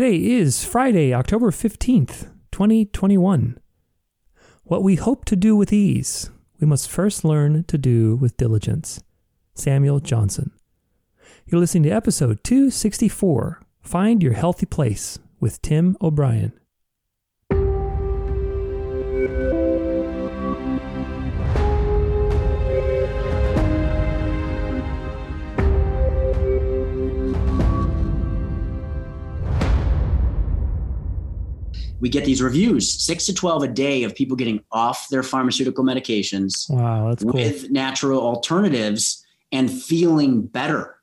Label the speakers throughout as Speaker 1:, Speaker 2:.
Speaker 1: Today is Friday, October 15th, 2021. What we hope to do with ease, we must first learn to do with diligence. Samuel Johnson. You're listening to episode 264 Find Your Healthy Place with Tim O'Brien.
Speaker 2: We get these reviews six to 12 a day of people getting off their pharmaceutical medications
Speaker 1: wow, that's cool.
Speaker 2: with natural alternatives and feeling better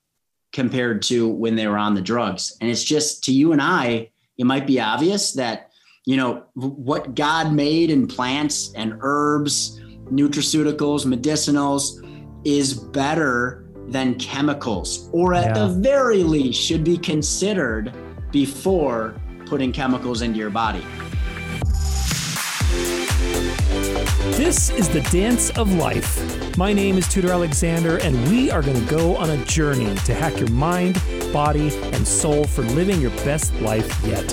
Speaker 2: compared to when they were on the drugs. And it's just to you and I, it might be obvious that, you know, what God made in plants and herbs, nutraceuticals, medicinals is better than chemicals, or at yeah. the very least should be considered before putting chemicals into your body.
Speaker 1: This is the Dance of Life. My name is Tudor Alexander, and we are going to go on a journey to hack your mind, body, and soul for living your best life yet.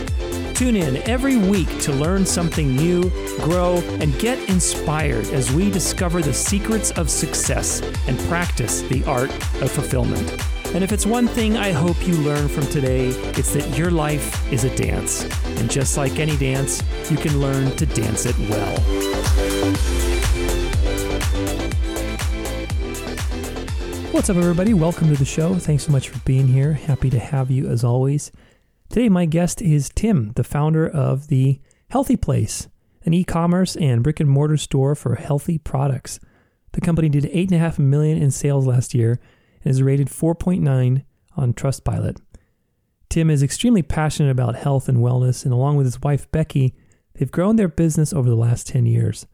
Speaker 1: Tune in every week to learn something new, grow, and get inspired as we discover the secrets of success and practice the art of fulfillment. And if it's one thing I hope you learn from today, it's that your life is a dance. And just like any dance, you can learn to dance it well. What's up, everybody? Welcome to the show. Thanks so much for being here. Happy to have you as always. Today, my guest is Tim, the founder of The Healthy Place, an e commerce and brick and mortar store for healthy products. The company did 8.5 million in sales last year and is rated 4.9 on Trustpilot. Tim is extremely passionate about health and wellness, and along with his wife Becky, they've grown their business over the last 10 years.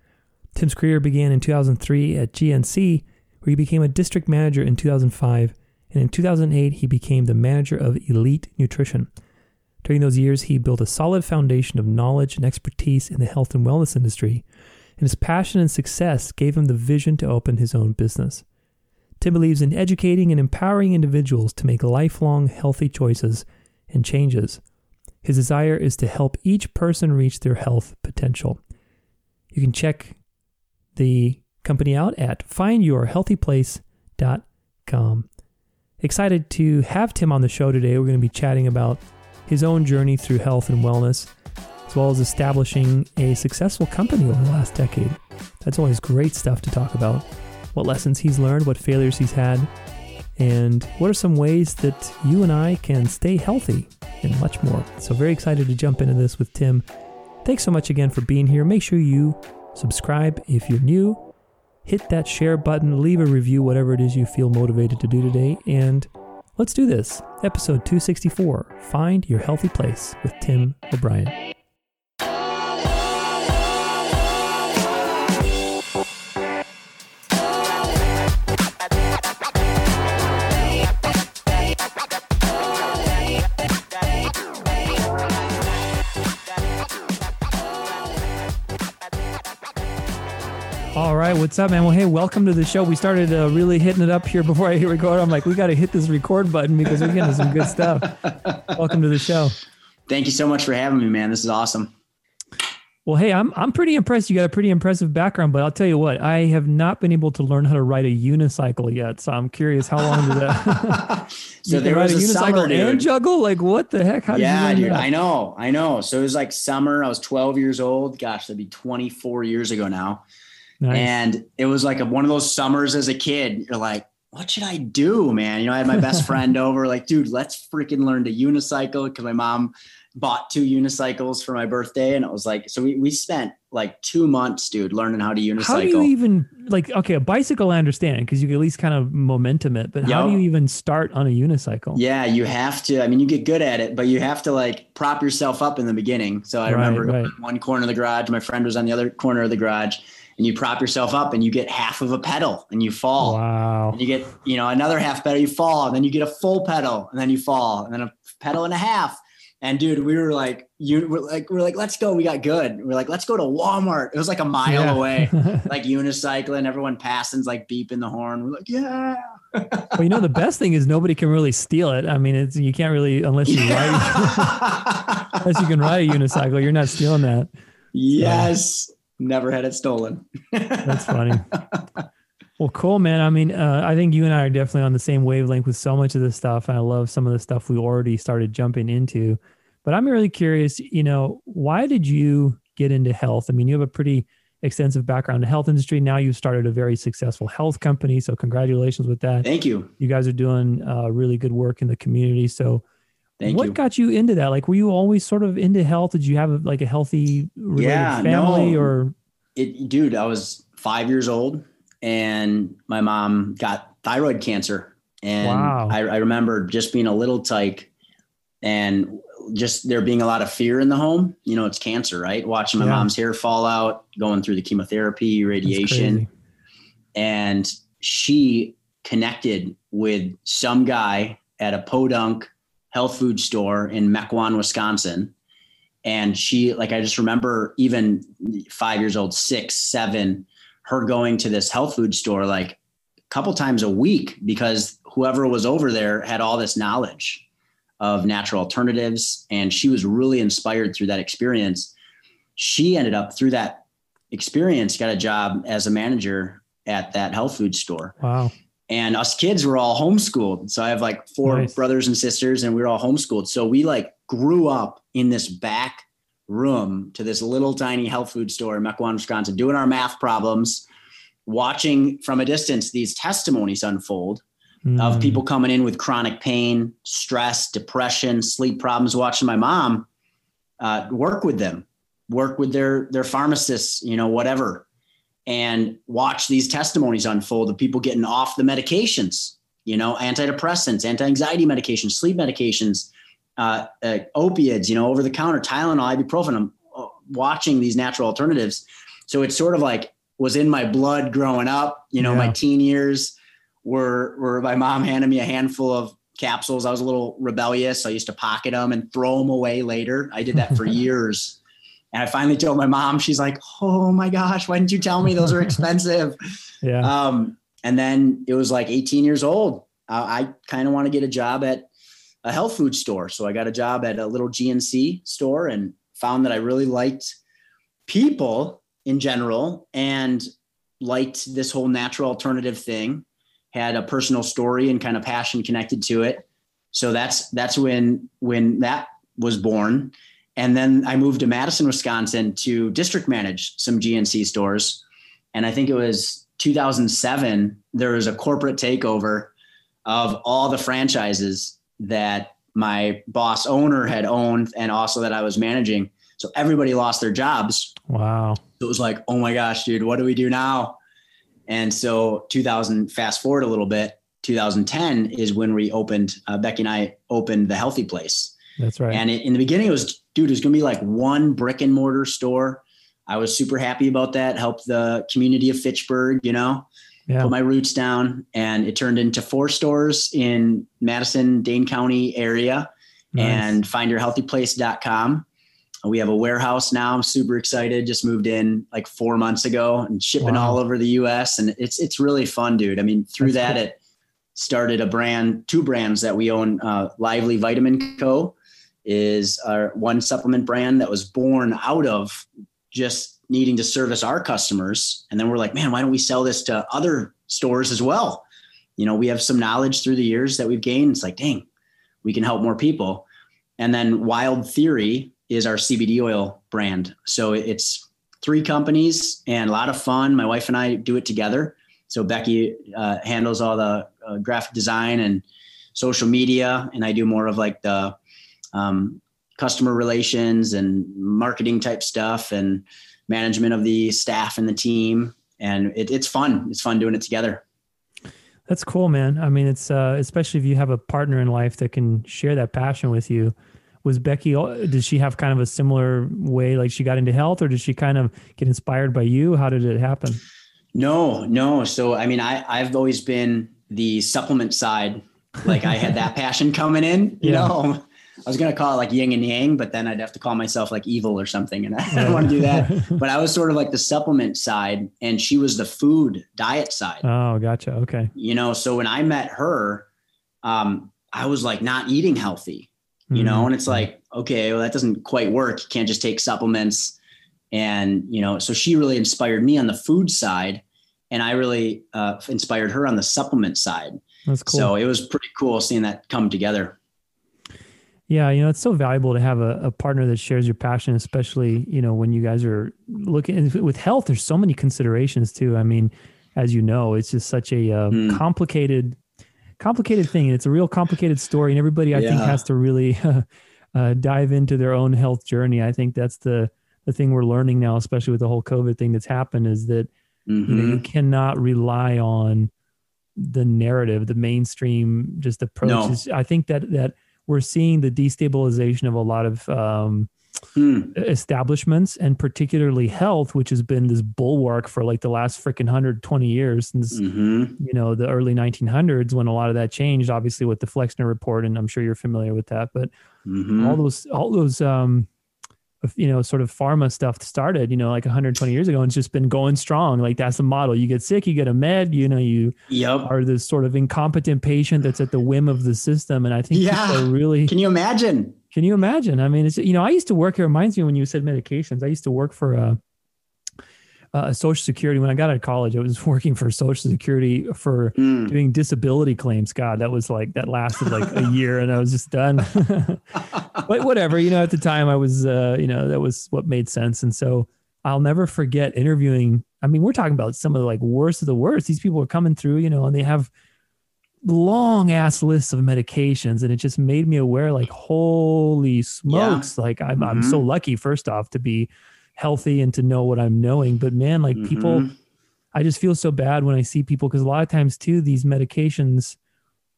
Speaker 1: Tim's career began in 2003 at GNC, where he became a district manager in 2005, and in 2008 he became the manager of Elite Nutrition. During those years, he built a solid foundation of knowledge and expertise in the health and wellness industry, and his passion and success gave him the vision to open his own business. Tim believes in educating and empowering individuals to make lifelong healthy choices and changes. His desire is to help each person reach their health potential. You can check the company out at findyourhealthyplace.com. Excited to have Tim on the show today. We're going to be chatting about his own journey through health and wellness, as well as establishing a successful company over the last decade. That's always great stuff to talk about what lessons he's learned, what failures he's had, and what are some ways that you and I can stay healthy and much more. So, very excited to jump into this with Tim. Thanks so much again for being here. Make sure you subscribe if you're new, hit that share button, leave a review, whatever it is you feel motivated to do today, and let's do this. Episode 264 Find Your Healthy Place with Tim O'Brien. All right, what's up, man? Well, hey, welcome to the show. We started uh, really hitting it up here before I hit record. I'm like, we got to hit this record button because we're getting some good stuff. welcome to the show.
Speaker 2: Thank you so much for having me, man. This is awesome.
Speaker 1: Well, hey, I'm I'm pretty impressed. You got a pretty impressive background, but I'll tell you what, I have not been able to learn how to ride a unicycle yet. So I'm curious, how long did that?
Speaker 2: so there was a, a summer, dude.
Speaker 1: and juggle. Like, what the heck?
Speaker 2: How yeah, dude. That? I know, I know. So it was like summer. I was 12 years old. Gosh, that'd be 24 years ago now. Nice. And it was like a, one of those summers as a kid. You're like, what should I do, man? You know, I had my best friend over, like, dude, let's freaking learn to unicycle because my mom bought two unicycles for my birthday. And it was like, so we, we spent like two months, dude, learning how to unicycle. How
Speaker 1: do you even like, okay, a bicycle, I understand because you can at least kind of momentum it, but how do you even start on a unicycle?
Speaker 2: Yeah, you have to, I mean, you get good at it, but you have to like prop yourself up in the beginning. So I right, remember right. one corner of the garage, my friend was on the other corner of the garage and you prop yourself up and you get half of a pedal and you fall.
Speaker 1: Wow.
Speaker 2: And you get, you know, another half pedal, you fall, and then you get a full pedal and then you fall, and then a pedal and a half. And dude, we were like, you were like, we're like, let's go. We got good. We're like, let's go to Walmart. It was like a mile yeah. away, like unicycling, everyone passing's like beeping the horn. We're like, yeah.
Speaker 1: well, you know, the best thing is nobody can really steal it. I mean, it's you can't really unless you yeah. Unless you can ride a unicycle, you're not stealing that.
Speaker 2: Yes. Never had it stolen.
Speaker 1: That's funny. Well, cool, man. I mean, uh, I think you and I are definitely on the same wavelength with so much of this stuff. And I love some of the stuff we already started jumping into. But I'm really curious, you know, why did you get into health? I mean, you have a pretty extensive background in the health industry. Now you've started a very successful health company. So congratulations with that.
Speaker 2: Thank you.
Speaker 1: You guys are doing uh, really good work in the community. So
Speaker 2: Thank
Speaker 1: what
Speaker 2: you.
Speaker 1: got you into that? Like, were you always sort of into health? Did you have like a healthy
Speaker 2: Yeah,
Speaker 1: family
Speaker 2: no.
Speaker 1: or?
Speaker 2: it, dude, I was five years old and my mom got thyroid cancer. And
Speaker 1: Wow.
Speaker 2: I, I remember just being a little tyke and just there being a lot of fear in the home. You know, it's cancer, right? Watching my
Speaker 1: Yeah.
Speaker 2: mom's hair fall out, going through the chemotherapy, radiation. And she connected with some guy at a podunk health food store in Mequon, Wisconsin. And she, like, I just remember even five years old, six, seven, her going to this health food store like a couple times a week because whoever was over there had all this knowledge of natural alternatives. And she was really inspired through that experience. She ended up, through that experience, got a job as a manager at that health food store
Speaker 1: Wow.
Speaker 2: And us kids were all homeschooled. So I have like four
Speaker 1: Nice.
Speaker 2: brothers and sisters, and we were all homeschooled. So we like grew up in this back room to this little tiny health food store in Mequon, Wisconsin, doing our math problems, watching from a distance these testimonies unfold of
Speaker 1: Mm.
Speaker 2: people coming in with chronic pain, stress, depression, sleep problems. Watching my mom uh, work with them, work with their their pharmacists, you know, whatever, and watch these testimonies unfold of people getting off the medications, you know, antidepressants, anti-anxiety medications, sleep medications, uh, uh, opiates, you know, over the counter, Tylenol, ibuprofen. I'm uh, watching these natural alternatives, so it's sort of like was in my blood growing up. You know, my teen years were were my mom handed me a handful of capsules. I was a little rebellious. I used to pocket them and throw them away later. I did that for years. And I finally told my mom, she's like, Oh my gosh, why didn't you tell me those are expensive?
Speaker 1: Yeah.
Speaker 2: um, and then it was like 18 years old. Uh, I kind of want to get a job at a health food store. So I got a job at a little GNC store and found that I really liked people in general and liked this whole natural alternative thing had a personal story and kind of passion connected to it so that's that's when when that was born and then i moved to madison wisconsin to district manage some gnc stores and i think it was 2007 there was a corporate takeover of all the franchises that my boss owner had owned and also that i was managing so everybody lost their jobs
Speaker 1: wow.
Speaker 2: it was like, oh my gosh, dude, what do we do now? And so 2000, fast forward a little bit, 2010 is when we opened, uh, Becky and I opened the Healthy Place.
Speaker 1: That's right.
Speaker 2: And it, in the beginning, it was, dude, it was going to be like one brick and mortar store. I was super happy about that. Helped the community of Fitchburg, you know,
Speaker 1: yeah.
Speaker 2: put my roots down. And it turned into four stores in Madison, Dane County area
Speaker 1: Nice.
Speaker 2: and findyourhealthyplace.com. We have a warehouse now. I'm super excited. Just moved in like four months ago and shipping
Speaker 1: Wow.
Speaker 2: all over the US. And it's it's really fun, dude. I mean, through
Speaker 1: That's
Speaker 2: that,
Speaker 1: cool.
Speaker 2: it started a brand, two brands that we own. Uh, Lively Vitamin Co. is our one supplement brand that was born out of just needing to service our customers. And then we're like, man, why don't we sell this to other stores as well? You know, we have some knowledge through the years that we've gained. It's like, dang, we can help more people. And then Wild Theory is our CBD oil brand. So it's three companies and a lot of fun. My wife and I do it together. So Becky uh, handles all the uh, graphic design and social media, and I do more of like the um, customer relations and marketing type stuff and management of the staff and the team. And it, it's fun. It's fun doing it together.
Speaker 1: That's cool, man. I mean, it's uh, especially if you have a partner in life that can share that passion with you. Was Becky? Did she have kind of a similar way, like she got into health, or did she kind of get inspired by you? How did it happen?
Speaker 2: No, no. So I mean, I I've always been the supplement side. Like I had that passion coming in. You
Speaker 1: Yeah.
Speaker 2: know, I was gonna call it like yin and yang, but then I'd have to call myself like evil or something, and I don't want to do that. But I was sort of like the supplement side, and she was the food diet side.
Speaker 1: oh, gotcha. Okay.
Speaker 2: You know, so when I met her, um, I was like not eating healthy. you know, and it's like, okay, well, that doesn't quite work. You can't just take supplements. And, you know, so she really inspired me on the food side. And I really uh, inspired her on the supplement side.
Speaker 1: That's cool.
Speaker 2: So it was pretty cool seeing that come together.
Speaker 1: Yeah, you know, it's so valuable to have a, a, partner that shares your passion, especially, you know, when you guys are looking with health, there's so many considerations too. I mean, as you know, it's just such a uh, mm. complicated, complicated thing. And It's a real complicated story and everybody I yeah. think has to really uh, uh, dive into their own health journey. I think that's the, the thing we're learning now, especially with the whole COVID thing that's happened is that, mm-hmm. you know, you mm-hmm. cannot rely on the narrative, the mainstream just approaches. No. I think that, that, we're seeing the destabilization of a lot of um, hmm. establishments and particularly health, which has been this bulwark for like the last freaking 120 years since, mm-hmm. you know, the early 1900s when a lot of that changed, obviously with the Flexner report. And I'm sure you're familiar with that, but mm-hmm. all those, all those, um, you know, sort of pharma stuff started, you know, like 120 years ago and it's just been going strong. Like that's the model. You get sick, you get a med, you know, you
Speaker 2: yep.
Speaker 1: are this sort of incompetent patient that's at the whim of the system. And I think
Speaker 2: yeah. really
Speaker 1: Can
Speaker 2: you imagine?
Speaker 1: Can you imagine? I mean, it's you know, I used to work. It reminds me when you said medications. I used to work for a, a Social Security when I got out of college. I was working for Social Security for mm. doing disability claims. God, that was like that lasted like a year, and I was just done. but whatever, you know. At the time, I was, uh, you know, that was what made sense, and so I'll never forget interviewing. I mean, we're talking about some of the like worst of the worst. These people are coming through, you know, and they have long ass lists of medications and it just made me aware like holy smokes yeah. like I'm, mm-hmm. I'm so mm-hmm. lucky first off to be healthy and to know what i'm knowing but man like mm-hmm. people i just feel so bad when i see people because a lot of times too these medications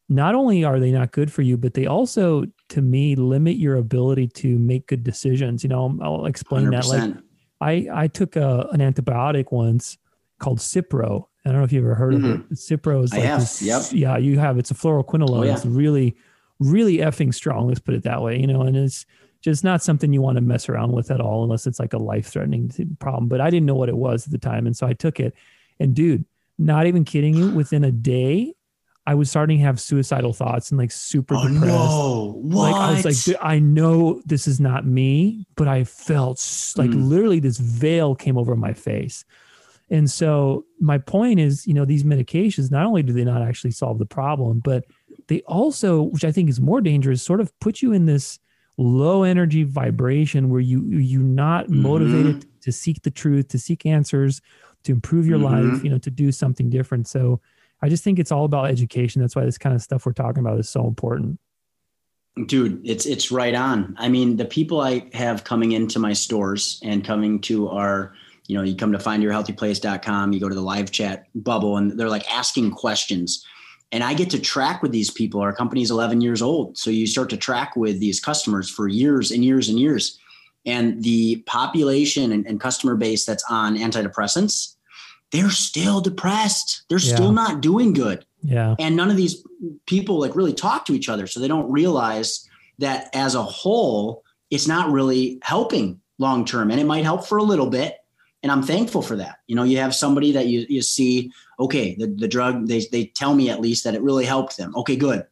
Speaker 1: not only are they not good for you but they also to me limit your ability to make good decisions you know i'll, I'll explain 100%. that like i i took a, an antibiotic once called cipro I don't know if you ever heard mm-hmm. of it. Mm-hmm. Cipro is like,
Speaker 2: this, yep.
Speaker 1: yeah, you have. It's a fluoroquinolone. Oh, yeah. It's really, really effing strong. Let's put it that way. You know, and it's just not something you want to mess around with at all, unless it's like a life threatening problem. But I didn't know what it was at the time, and so I took it. And dude, not even kidding you, within a day, I was starting to have suicidal thoughts and like super oh, depressed.
Speaker 2: No. What?
Speaker 1: Like I was like, I know this is not me, but I felt like mm. literally this veil came over my face. And so my point is, you know, these medications, not only do they not actually solve the problem, but they also, which I think is more dangerous, sort of put you in this low energy vibration where you you're not mm-hmm. motivated to seek the truth, to seek answers, to improve your mm-hmm. life, you know, to do something different. So I just think it's all about education. That's why this kind of stuff we're talking about is so important.
Speaker 2: Dude, it's it's right on. I mean, the people I have coming into my stores and coming to our you know, you come to findyourhealthyplace.com, you go to the live chat bubble, and they're like asking questions. And I get to track with these people. Our company is 11 years old. So you start to track with these customers for years and years and years. And the population and, and customer base that's on antidepressants, they're still depressed. They're yeah. still not doing good.
Speaker 1: Yeah.
Speaker 2: And none of these people like really talk to each other. So they don't realize that as a whole, it's not really helping long term. And it might help for a little bit, and I'm thankful for that. You know, you have somebody that you, you see, okay, the, the drug, they, they tell me at least that it really helped them. Okay, good.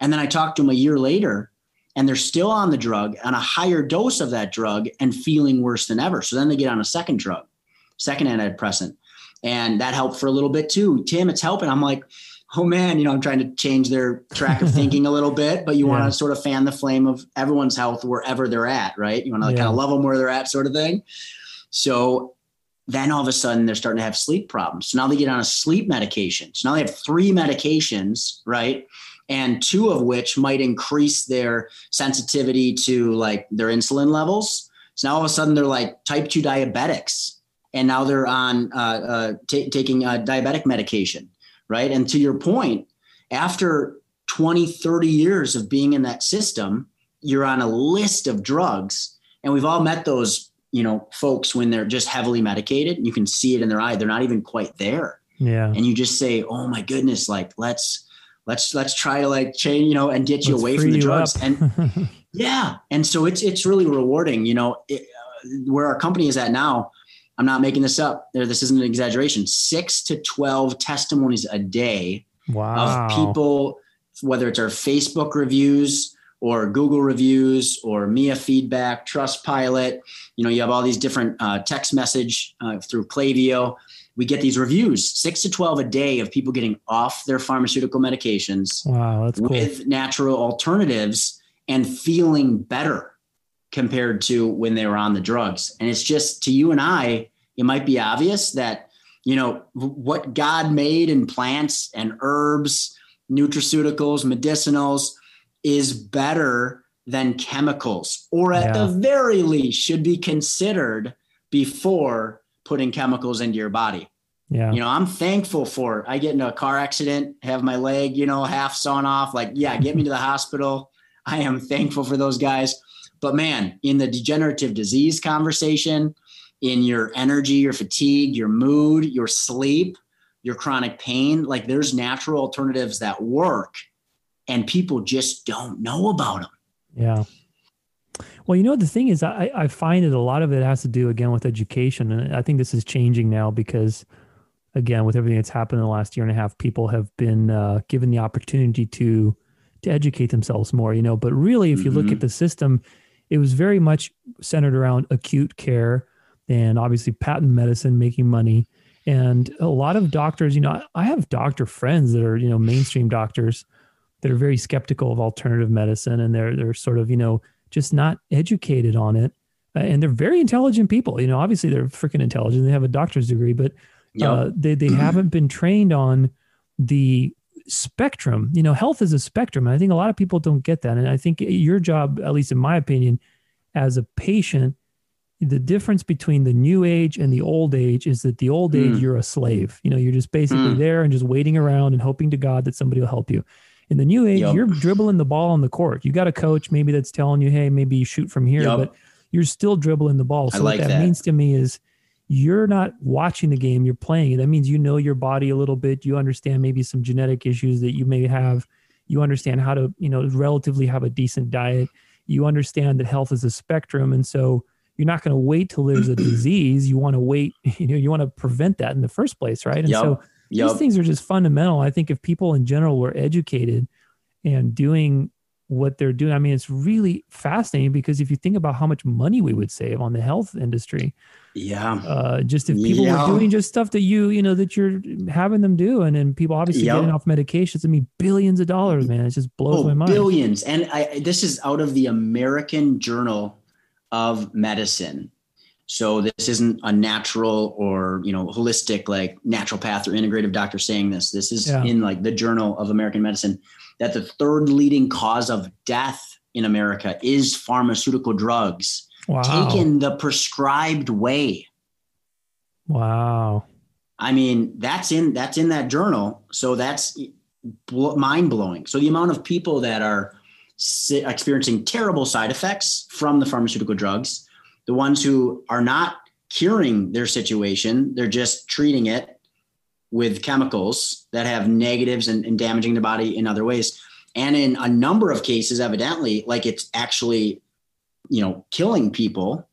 Speaker 2: And then I talk to them a year later and they're still on the drug on a higher dose of that drug and feeling worse than ever. So then they get on a second drug, second antidepressant. And that helped for a little bit too. Tim, it's helping. I'm like, oh man, you know, I'm trying to change their track of thinking a little bit, but you yeah. want to sort of fan the flame of everyone's health wherever they're at, right? You want to yeah. kind of love them where they're at, sort of thing. So then all of a sudden they're starting to have sleep problems. So now they get on a sleep medication. So now they have three medications, right? And two of which might increase their sensitivity to like their insulin levels. So now all of a sudden they're like type 2 diabetics. And now they're on uh, uh, t- taking a diabetic medication, right? And to your point, after 20, 30 years of being in that system, you're on a list of drugs. And we've all met those you know, folks when they're just heavily medicated, you can see it in their eye. They're not even quite there.
Speaker 1: Yeah.
Speaker 2: And you just say, "Oh my goodness, like let's let's let's try to like change, you know, and get you let's away from the drugs." and yeah, and so it's it's really rewarding, you know, it, uh, where our company is at now. I'm not making this up. There, this isn't an exaggeration. Six to twelve testimonies a day
Speaker 1: wow.
Speaker 2: of people, whether it's our Facebook reviews or Google reviews or Mia feedback, Trustpilot. You know, you have all these different uh, text message uh, through Klaviyo. We get these reviews, six to 12 a day of people getting off their pharmaceutical medications
Speaker 1: wow, that's cool.
Speaker 2: with natural alternatives and feeling better compared to when they were on the drugs. And it's just to you and I, it might be obvious that, you know, what God made in plants and herbs, nutraceuticals, medicinals, is better than chemicals, or at yeah. the very least should be considered before putting chemicals into your body.
Speaker 1: Yeah.
Speaker 2: You know, I'm thankful for it. I get in a car accident, have my leg, you know, half sawn off. Like, yeah, get me to the hospital. I am thankful for those guys. But man, in the degenerative disease conversation, in your energy, your fatigue, your mood, your sleep, your chronic pain, like there's natural alternatives that work and people just don't know about them.
Speaker 1: Yeah. Well, you know, the thing is, I, I find that a lot of it has to do again with education. And I think this is changing now because, again, with everything that's happened in the last year and a half, people have been uh, given the opportunity to to educate themselves more, you know. But really, if you mm-hmm. look at the system, it was very much centered around acute care and obviously patent medicine making money. And a lot of doctors, you know, I have doctor friends that are, you know, mainstream doctors that are very skeptical of alternative medicine and they're they're sort of you know just not educated on it. Uh, and they're very intelligent people. You know obviously they're freaking intelligent. They have a doctor's degree but yep. uh, they, they haven't been trained on the spectrum. You know health is a spectrum. And i think a lot of people don't get that. And i think your job at least in my opinion as a patient the difference between the new age and the old age is that the old mm. age you're a slave. You know you're just basically mm. there and just waiting around and hoping to god that somebody will help you in the new age, yep. you're dribbling the ball on the court. You got a coach maybe that's telling you, hey, maybe you shoot from here, yep. but you're still dribbling the ball. So like what that, that means to me is you're not watching the game, you're playing it. That means you know your body a little bit. You understand maybe some genetic issues that you may have. You understand how to, you know, relatively have a decent diet. You understand that health is a spectrum. And so you're not going to wait till there's a disease. You want to wait, you know, you want to prevent that in the first place, right? And yep. so Yep. These things are just fundamental. I think if people in general were educated and doing what they're doing, I mean, it's really fascinating because if you think about how much money we would save on the health industry,
Speaker 2: yeah,
Speaker 1: uh, just if people yeah. were doing just stuff that you, you know, that you're having them do, and then people obviously yep. getting off medications, I mean, billions of dollars, man, it just blows oh, my mind.
Speaker 2: Billions, and I, this is out of the American Journal of Medicine. So this isn't a natural or you know holistic like naturopath or integrative doctor saying this. This is yeah. in like the Journal of American Medicine that the third leading cause of death in America is pharmaceutical drugs wow. taken the prescribed way.
Speaker 1: Wow.
Speaker 2: I mean, that's in that's in that journal. So that's mind blowing. So the amount of people that are experiencing terrible side effects from the pharmaceutical drugs the ones who are not curing their situation, they're just treating it with chemicals that have negatives and, and damaging the body in other ways. And in a number of cases, evidently, like it's actually, you know, killing people.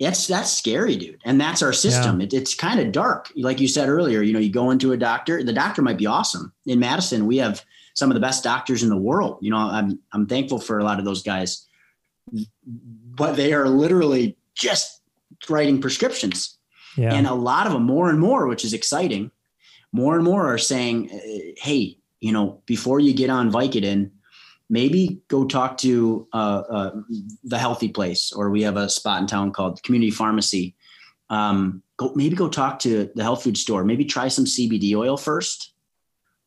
Speaker 2: That's that's scary, dude. And that's our system. Yeah. It, it's kind of dark. Like you said earlier, you know, you go into a doctor, the doctor might be awesome. In Madison, we have some of the best doctors in the world. You know, I'm I'm thankful for a lot of those guys. But they are literally just writing prescriptions. Yeah. And a lot of them, more and more, which is exciting, more and more are saying, uh, hey, you know, before you get on Vicodin, maybe go talk to uh, uh, the Healthy Place, or we have a spot in town called Community Pharmacy. Um, go maybe go talk to the health food store. Maybe try some CBD oil first.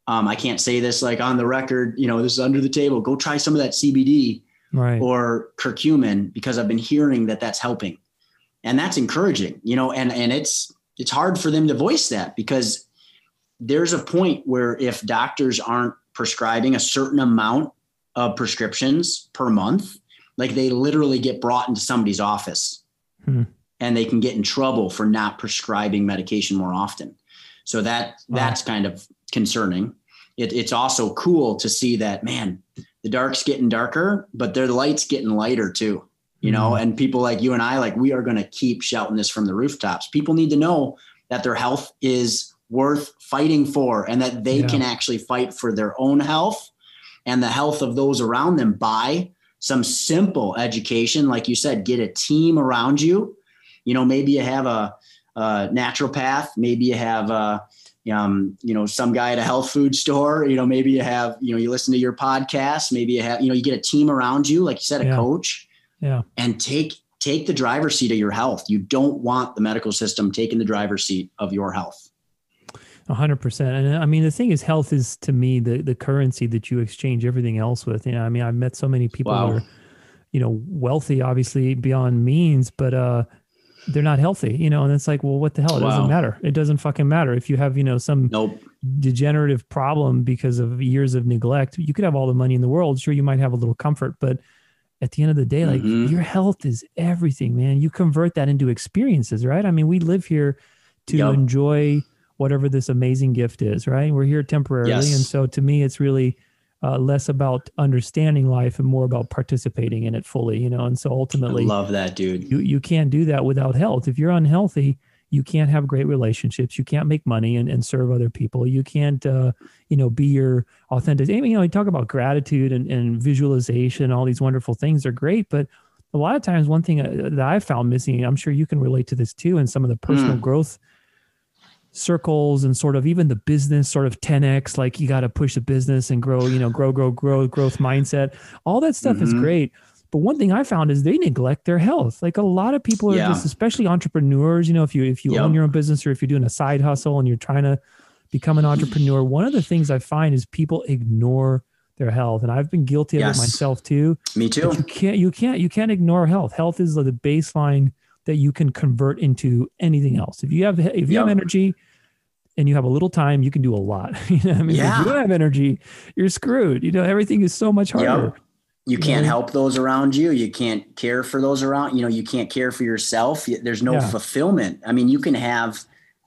Speaker 2: Um, I can't say this like on the record. You know, this is under the table. Go try some of that CBD
Speaker 1: right.
Speaker 2: or curcumin because I've been hearing that that's helping, and that's encouraging. You know, and and it's it's hard for them to voice that because there's a point where if doctors aren't prescribing a certain amount of prescriptions per month, like they literally get brought into somebody's office. Hmm. And they can get in trouble for not prescribing medication more often. So that wow. that's kind of concerning. It, it's also cool to see that man the dark's getting darker, but their light's getting lighter too. You know, mm-hmm. and people like you and I, like we are going to keep shouting this from the rooftops. People need to know that their health is worth fighting for and that they yeah. can actually fight for their own health and the health of those around them by some simple education, like you said, get a team around you. You know, maybe you have a, a naturopath, maybe you have a, um, you know, some guy at a health food store, you know, maybe you have, you know, you listen to your podcast, maybe you have, you know, you get a team around you, like you said, a
Speaker 1: Yeah.
Speaker 2: coach
Speaker 1: Yeah.
Speaker 2: and take, take the driver's seat of your health. You don't want the medical system taking the driver's seat of your health.
Speaker 1: A hundred percent. And I mean, the thing is, health is to me the the currency that you exchange everything else with. You know, I mean, I've met so many people
Speaker 2: Wow.
Speaker 1: who are, you know, wealthy, obviously beyond means, but uh, they're not healthy. You know, and it's like, well, what the hell? It
Speaker 2: Wow.
Speaker 1: doesn't matter. It doesn't fucking matter if you have, you know, some
Speaker 2: Nope.
Speaker 1: degenerative problem because of years of neglect. You could have all the money in the world. Sure, you might have a little comfort, but at the end of the day, like
Speaker 2: Mhm.
Speaker 1: your health is everything, man. You convert that into experiences, right? I mean, we live here to
Speaker 2: Yep.
Speaker 1: enjoy whatever this amazing gift is, right? We're here temporarily.
Speaker 2: Yes.
Speaker 1: And so to me, it's really uh, less about understanding life and more about participating in it fully, you know? And so
Speaker 2: I
Speaker 1: ultimately,
Speaker 2: love that, dude.
Speaker 1: you, you can't do that without health. If you're unhealthy, you can't have great relationships. You can't make money and, and serve other people. You can't, uh, you know, be your authentic. I mean, you know, you talk about gratitude and, and visualization, all these wonderful things are great. But a lot of times, one thing uh, that I found missing, I'm sure you can relate to this too, in some of the personal
Speaker 2: Mm.
Speaker 1: growth circles and sort of even the business sort of 10x like you got to push the business and grow you know grow grow grow growth mindset all that stuff is
Speaker 2: Mhm.
Speaker 1: great but one thing I found is they neglect their health. Like a lot of people are
Speaker 2: Yeah.
Speaker 1: just, especially entrepreneurs. You know, if you if you own your own business or if you're doing a side hustle and you're trying to become an entrepreneur, one of the things I find is people ignore their health, and I've been guilty of
Speaker 2: Yes.
Speaker 1: it myself too.
Speaker 2: Me too.
Speaker 1: You can't you can't you can't ignore health. Health is the baseline that you can convert into anything else. If you have if you have energy and you have a little time, you can do a lot. you know, I mean,
Speaker 2: Yeah.
Speaker 1: if you don't have energy, you're screwed. You know, everything is so much harder.
Speaker 2: You can't help those around you. You can't care for those around. You know, you can't care for yourself. There's no
Speaker 1: Yeah.
Speaker 2: fulfillment. I mean, you can have,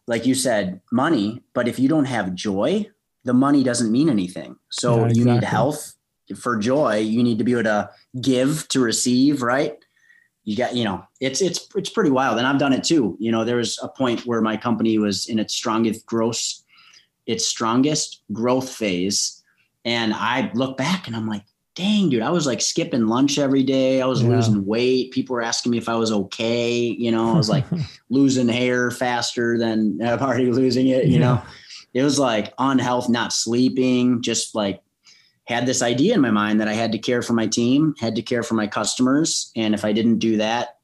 Speaker 2: like you said, money, but if you don't have joy, the money doesn't mean anything. So
Speaker 1: Yeah,
Speaker 2: you need health for joy. You need to be able to give to receive, right? You got, you know, it's it's it's pretty wild, and I've done it too. You know, there was a point where my company was in its strongest growth, its strongest growth phase, and I look back and I'm like, dang, dude, I was like skipping lunch every day. I was
Speaker 1: Yeah.
Speaker 2: losing weight. People were asking me if I was okay. You know, I was like losing hair faster than I'm already losing it. You
Speaker 1: Yeah.
Speaker 2: know, it was like unhealth, not sleeping, just like had this idea in my mind that I had to care for my team, had to care for my customers. And if I didn't do that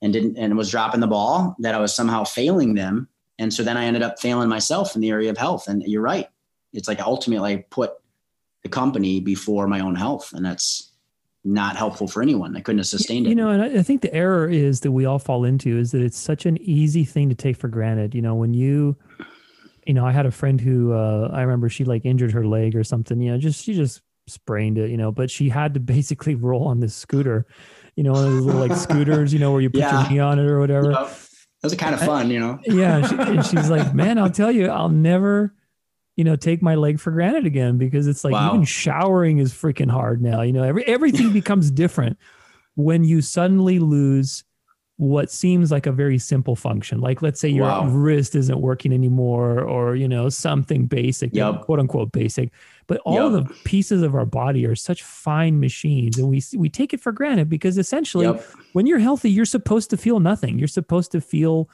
Speaker 2: and didn't, and was dropping the ball, that I was somehow failing them. And so then I ended up failing myself in the area of health. And you're right. It's like ultimately I put the company before my own health. And that's not helpful for anyone. I couldn't have sustained it.
Speaker 1: You know, and I I think the error is that we all fall into is that it's such an easy thing to take for granted. You know, when you, you know, I had a friend who uh, I remember she like injured her leg or something. You know, just she just sprained it. You know, but she had to basically roll on this scooter. You know, one of those little like scooters. You know, where you put
Speaker 2: Yeah.
Speaker 1: your knee on it or whatever.
Speaker 2: Yep. Those are kind of fun, you know?
Speaker 1: yeah and, she, and she's like man i'll tell you i'll never you know take my leg for granted again because it's like
Speaker 2: Wow.
Speaker 1: even showering is freaking hard now you know every, everything becomes different when you suddenly lose what seems like a very simple function like let's say your
Speaker 2: Wow.
Speaker 1: wrist isn't working anymore or you know something basic
Speaker 2: Yep.
Speaker 1: quote unquote basic but all
Speaker 2: Yep.
Speaker 1: the pieces of our body are such fine machines and we we take it for granted because essentially
Speaker 2: Yep.
Speaker 1: when you're healthy, you're supposed to feel nothing. You're supposed to feel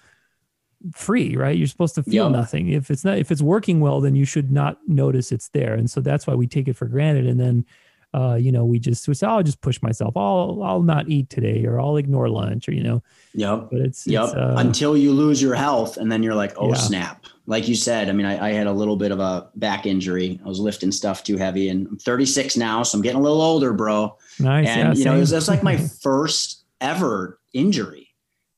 Speaker 1: free, right? You're supposed to feel nothing. If it's not, if it's working well, then you should not notice it's there. And so that's why we take it for granted. And then, uh, you know, we just we say, "Oh, I'll just push myself. I'll I'll not eat today, or I'll ignore lunch, or you know.
Speaker 2: Yep.
Speaker 1: But it's
Speaker 2: Yep.
Speaker 1: it's, uh,
Speaker 2: Until you lose your health, and then you're like, oh
Speaker 1: Yeah.
Speaker 2: snap! Like you said, I mean, I, I had a little bit of a back injury. I was lifting stuff too heavy, and I'm 36 now, so I'm getting a little older, bro.
Speaker 1: nice.
Speaker 2: and
Speaker 1: yeah,
Speaker 2: you know, it was, it was like my first ever injury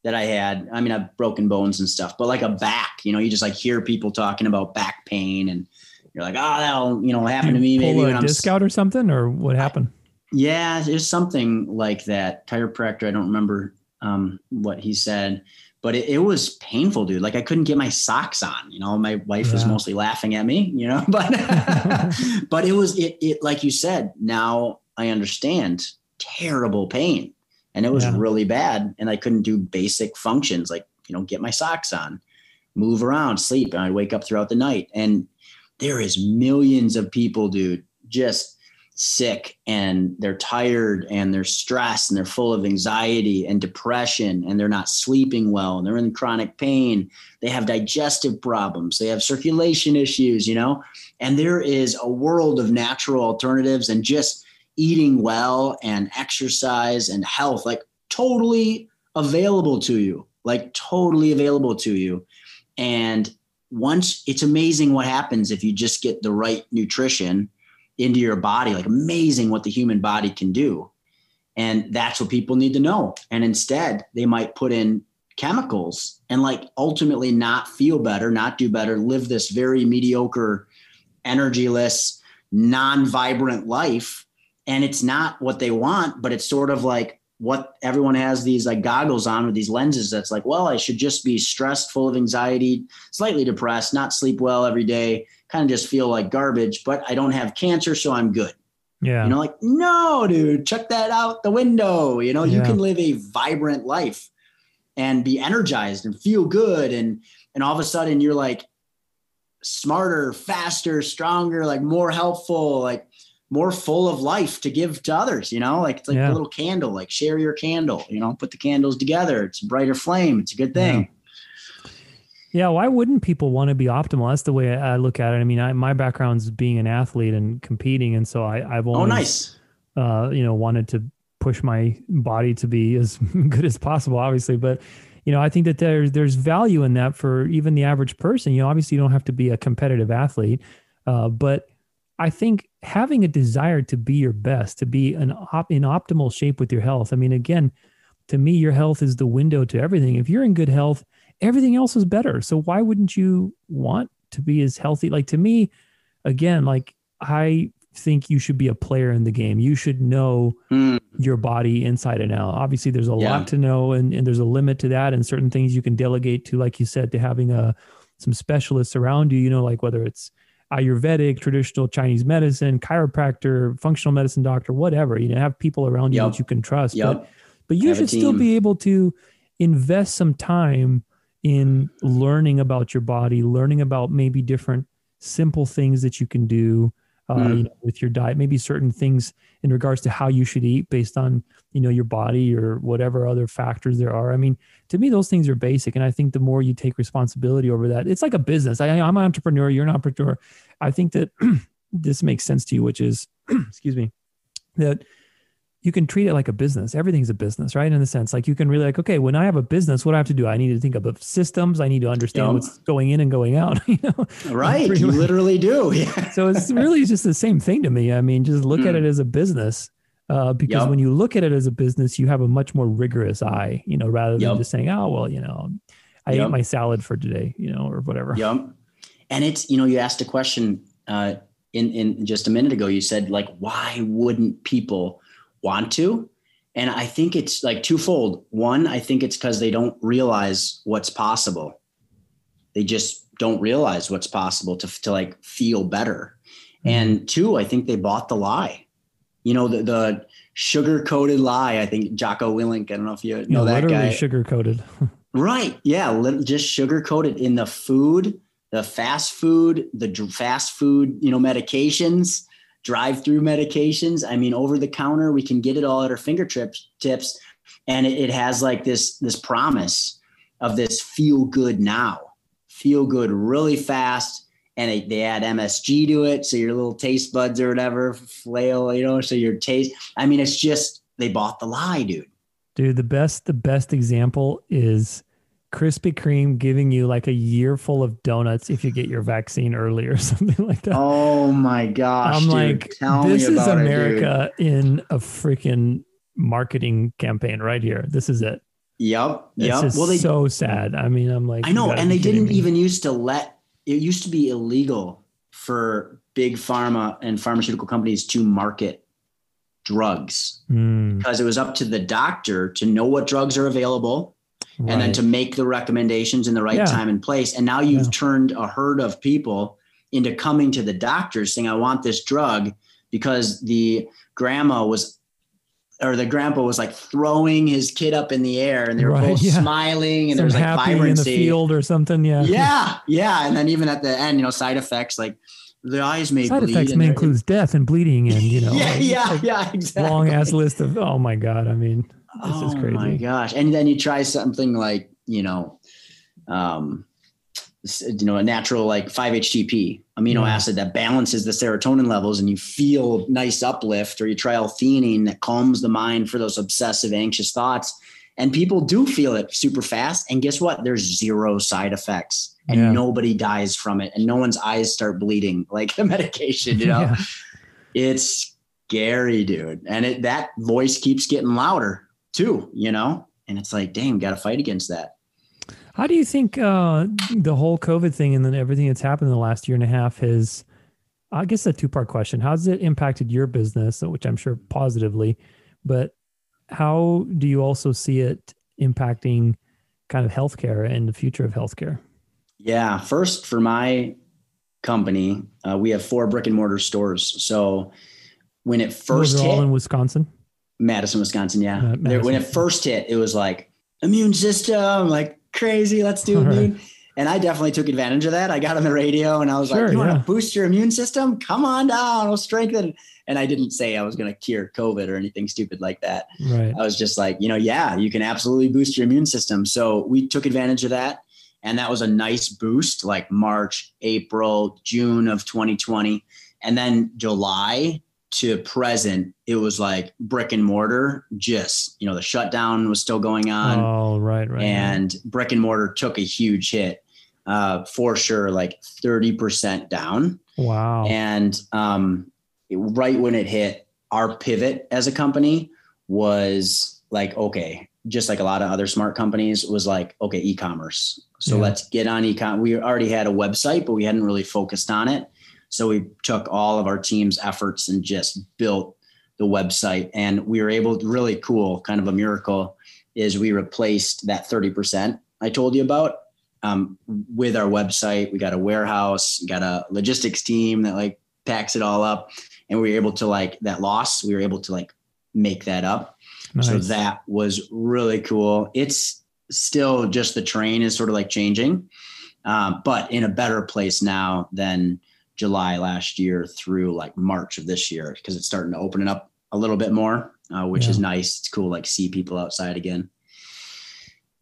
Speaker 2: that I had. I mean, I've broken bones and stuff, but like a back. You know, you just like hear people talking about back pain, and you're like, oh, that'll you know happen to me
Speaker 1: Pull
Speaker 2: maybe
Speaker 1: a
Speaker 2: when I'm
Speaker 1: disc out or something, or what happened?
Speaker 2: yeah, it's something like that. Chiropractor, I don't remember um, what he said, but it, it was painful, dude. Like I couldn't get my socks on. You know, my wife was mostly laughing at me. You know, but but it was it it like you said. Now I understand terrible pain, and it was
Speaker 1: Yeah.
Speaker 2: really bad, and I couldn't do basic functions like you know get my socks on, move around, sleep, and I'd wake up throughout the night. And there is millions of people, dude, just sick and they're tired and they're stressed and they're full of anxiety and depression and they're not sleeping well and they're in chronic pain. They have digestive problems, they have circulation issues, you know, and there is a world of natural alternatives and just eating well and exercise and health, like totally available to you, like totally available to you. And once it's amazing what happens if you just get the right nutrition into your body, like amazing what the human body can do. And that's what people need to know. And instead, they might put in chemicals and like ultimately not feel better, not do better, live this very mediocre, energyless, non vibrant life. And it's not what they want, but it's sort of like what everyone has these like goggles on with these lenses that's like, well, I should just be stressed, full of anxiety, slightly depressed, not sleep well every day, kind of just feel like garbage, but I don't have cancer, so I'm good.
Speaker 1: Yeah.
Speaker 2: You know, like, no, dude, check that out the window. You know, yeah. you can live a vibrant life and be energized and feel good. And and all of a sudden you're like smarter, faster, stronger, like more helpful, like more full of life to give to others, you know, like it's like yeah. a little candle, like share your candle, you know, put the candles together. It's a brighter flame. It's a good thing.
Speaker 1: Yeah. Yeah, why wouldn't people want to be optimal? That's the way I look at it. I mean, I, my background's being an athlete and competing, and so I, I've oh, always,
Speaker 2: oh, nice,
Speaker 1: uh, you know, wanted to push my body to be as good as possible, obviously. But you know, I think that there's there's value in that for even the average person. You know, obviously, you don't have to be a competitive athlete, uh, but I think having a desire to be your best, to be an op- in optimal shape with your health. I mean, again, to me, your health is the window to everything. If you're in good health everything else is better. So why wouldn't you want to be as healthy? Like to me, again, like I think you should be a player in the game. You should know mm. your body inside and out. Obviously, there's a yeah. lot to know, and, and there's a limit to that, and certain things you can delegate to, like you said, to having a some specialists around you. You know, like whether it's Ayurvedic, traditional Chinese medicine, chiropractor, functional medicine doctor, whatever. You know, have people around you yep. that you can trust.
Speaker 2: Yep.
Speaker 1: But but you have should still be able to invest some time in learning about your body, learning about maybe different simple things that you can do uh, mm. you know, with your diet, maybe certain things in regards to how you should eat based on you know your body or whatever other factors there are. I mean, to me, those things are basic, and I think the more you take responsibility over that, it's like a business. I, I'm an entrepreneur, you're an entrepreneur. I think that this makes sense to you, which is, excuse me, that you can treat it like a business. Everything's a business, right? In the sense, like you can really like, okay, when I have a business, what do I have to do? I need to think of systems. I need to understand yep. what's going in and going out. You know,
Speaker 2: right? You literally do. Yeah.
Speaker 1: so it's really just the same thing to me. I mean, just look mm. at hmm. it as a business. Uh, because yep. when you look at it as a business, you have a much more rigorous eye, you know, rather than yep. just saying, "Oh, well, you know, I ate my salad for today," you know, or whatever.
Speaker 2: Yep. And it's you know, you asked a question uh, in in just a minute ago. You said like, why wouldn't people want to. And I think it's like twofold. One, I think it's because they don't realize what's possible. They just don't realize what's possible to, to like feel better. Mm-hmm. And two, I think they bought the lie. You know, the, the sugar coated lie. I think Jocko Willink, I don't know if you know yeah, that guy.
Speaker 1: Sugar coated.
Speaker 2: right. Yeah. Just sugar coated in the food, the fast food, the fast food, you know, medications drive through medications. I mean, over the counter, we can get it all at our fingertips tips. And it, it has like this, this promise of this feel good now, feel good really fast. And they, they add MSG to it. So your little taste buds or whatever flail, you know, so your taste, I mean, it's just, they bought the lie, dude.
Speaker 1: Dude, the best, the best example is Krispy Kreme giving you like a year full of donuts if you get your vaccine early or something like that.
Speaker 2: Oh my gosh.
Speaker 1: I'm
Speaker 2: dude.
Speaker 1: like,
Speaker 2: Tell
Speaker 1: this is America
Speaker 2: it,
Speaker 1: in a freaking marketing campaign right here. This is it.
Speaker 2: Yep.
Speaker 1: Yep.
Speaker 2: Well,
Speaker 1: they so sad. I mean, I'm like,
Speaker 2: I know. And they didn't me. even used to let it used to be illegal for big pharma and pharmaceutical companies to market drugs
Speaker 1: mm.
Speaker 2: because it was up to the doctor to know what drugs are available right. and then to make the recommendations in the right yeah. time and place. And now you've yeah. turned a herd of people into coming to the doctor saying, I want this drug because the grandma was or the grandpa was like throwing his kid up in the air and they were right, both yeah. smiling and Some there was like vibrancy
Speaker 1: in the field or something. Yeah.
Speaker 2: Yeah. Yeah. And then even at the end, you know, side effects like the eyes may
Speaker 1: Side
Speaker 2: bleed.
Speaker 1: effects may include death and bleeding and, you know,
Speaker 2: yeah,
Speaker 1: like-
Speaker 2: yeah,
Speaker 1: like
Speaker 2: yeah, exactly.
Speaker 1: long ass list of, oh my God. I mean, this
Speaker 2: oh
Speaker 1: is crazy.
Speaker 2: my gosh! And then you try something like you know, um, you know, a natural like 5-HTP amino
Speaker 1: Yeah.
Speaker 2: acid that balances the serotonin levels, and you feel nice uplift. Or you try L-theanine that calms the mind for those obsessive, anxious thoughts. And people do feel it super fast. And guess what? There's zero side effects, and
Speaker 1: Yeah.
Speaker 2: nobody dies from it, and no one's eyes start bleeding like the medication. You know,
Speaker 1: Yeah.
Speaker 2: it's scary, dude. And it that voice keeps getting louder too, you know? And it's like, damn, gotta fight against that.
Speaker 1: How do you think uh, the whole COVID thing and then everything that's happened in the last year and a half has, I guess, a two part question. How's it impacted your business, which I'm sure positively, but how do you also see it impacting kind of healthcare and the future of healthcare?
Speaker 2: Yeah. First, for my company, uh, we have four brick and mortar stores. So when it first hit,
Speaker 1: all in Wisconsin.
Speaker 2: Madison, Wisconsin, yeah.
Speaker 1: Uh,
Speaker 2: There- when it first hit, it was like immune system, like crazy. Let's do
Speaker 1: All right.
Speaker 2: immune. And I definitely took advantage of that. I got on the radio and I was
Speaker 1: Sure,
Speaker 2: like, "You want to boost your immune system? Come on down. We'll strengthen." And I didn't say I was going to cure COVID or anything stupid like that.
Speaker 1: Right.
Speaker 2: I was just like, you know, yeah, you can absolutely boost your immune system. So we took advantage of that. And that was a nice boost, like March, April, June of 2020. And then July to present, it was like brick and mortar, just, you know, the shutdown was still going on
Speaker 1: oh, right, right.
Speaker 2: and brick and mortar took a huge hit uh, for sure, like 30% down.
Speaker 1: wow.
Speaker 2: And um, it- right when it hit, our pivot as a company was like, okay, just like a lot of other smart companies, was like, okay, e commerce. So
Speaker 1: Yeah.
Speaker 2: let's get on e com. We already had a website, but we hadn't really focused on it. So we took all of our team's efforts and just built the website. And we were able to really cool, kind of a miracle, is we replaced that 30% I told you about um, with our website. We got a warehouse, got a logistics team that like packs it all up. And we were able to like that loss, we were able to like make that up. So that was really cool. It's still just the train is sort of like changing, um, but in a better place now than July last year through like March of this year because it's starting to open it up a little bit more, uh, which is nice. It's cool, like see people outside again.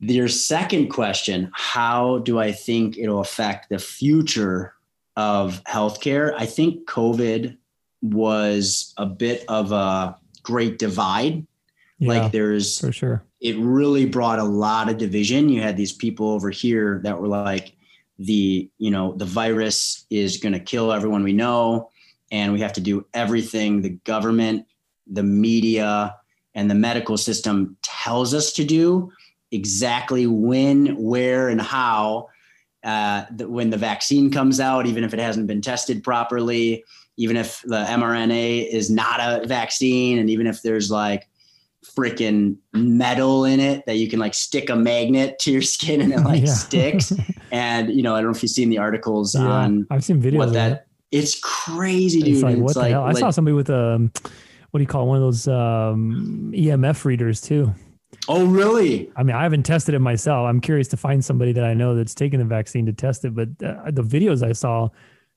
Speaker 2: Your second question How do I think it'll affect the future of healthcare? I think COVID was a bit of a great divide
Speaker 1: yeah,
Speaker 2: like there's
Speaker 1: for sure.
Speaker 2: it really brought a lot of division you had these people over here that were like the you know the virus is going to kill everyone we know and we have to do everything the government the media and the medical system tells us to do exactly when where and how uh, when the vaccine comes out even if it hasn't been tested properly even if the mrna is not a vaccine and even if there's like freaking metal in it that you can like stick a magnet to your skin and it like
Speaker 1: Yeah.
Speaker 2: sticks. And you know, I don't know if you've seen the articles
Speaker 1: Yeah,
Speaker 2: on
Speaker 1: I've seen videos
Speaker 2: what
Speaker 1: of
Speaker 2: that.
Speaker 1: it.
Speaker 2: It's crazy, dude.
Speaker 1: It's like,
Speaker 2: It's
Speaker 1: what the
Speaker 2: like-
Speaker 1: hell? I
Speaker 2: like-
Speaker 1: saw somebody with a, um, what do you call it? One of those um, EMF readers too.
Speaker 2: oh, really?
Speaker 1: I mean, I haven't tested it myself. I'm curious to find somebody that I know that's taken the vaccine to test it. But uh, the videos I saw,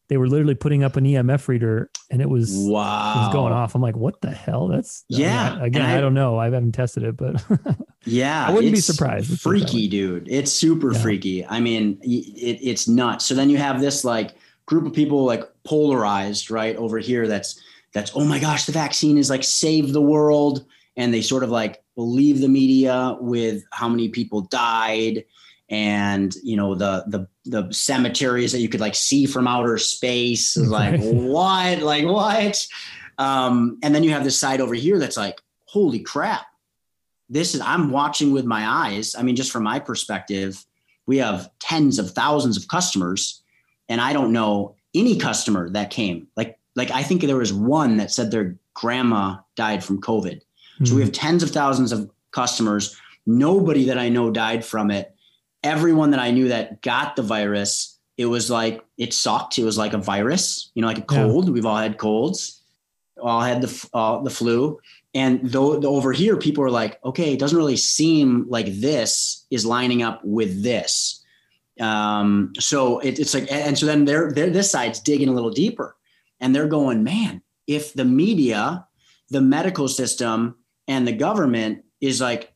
Speaker 1: they were literally putting up an EMF reader and it was,
Speaker 2: wow, it
Speaker 1: was going off. I'm like, what the hell? That's, I mean,
Speaker 2: Yeah,
Speaker 1: again, I,
Speaker 2: I-
Speaker 1: don't know. I haven't tested it, but
Speaker 2: Yeah,
Speaker 1: I wouldn't be surprised. Let's put it that
Speaker 2: Freaky, dude. It's super
Speaker 1: Yeah.
Speaker 2: freaky. I mean, it, it's nuts. So then you have this like group of people like polarized right over here. That's that's oh my gosh, the vaccine is like save the world, and they sort of like believe the media with how many people died, and you know the the the cemeteries that you could like see from outer space. Is like what, like what? Um, and then you have this side over here that's like, holy crap. This is i'm watching with my eyes. I mean just from my perspective we have tens of thousands of customers and i don't know any customer that came. Like like i think there was one that said their grandma died from covid. So we have tens of thousands of customers. Nobody that i know died from it everyone that i knew that got the virus it was like it sucked. It was like a virus you know like a
Speaker 1: Yeah.
Speaker 2: cold. We've all had colds all had the uh, the flu. And though the, over here people are like okay it doesn't really seem like this is lining up with this. Um, so it, it's like and so then they're, they're this side's digging a little deeper. And they're going, man, if the media, the medical system, and the government is like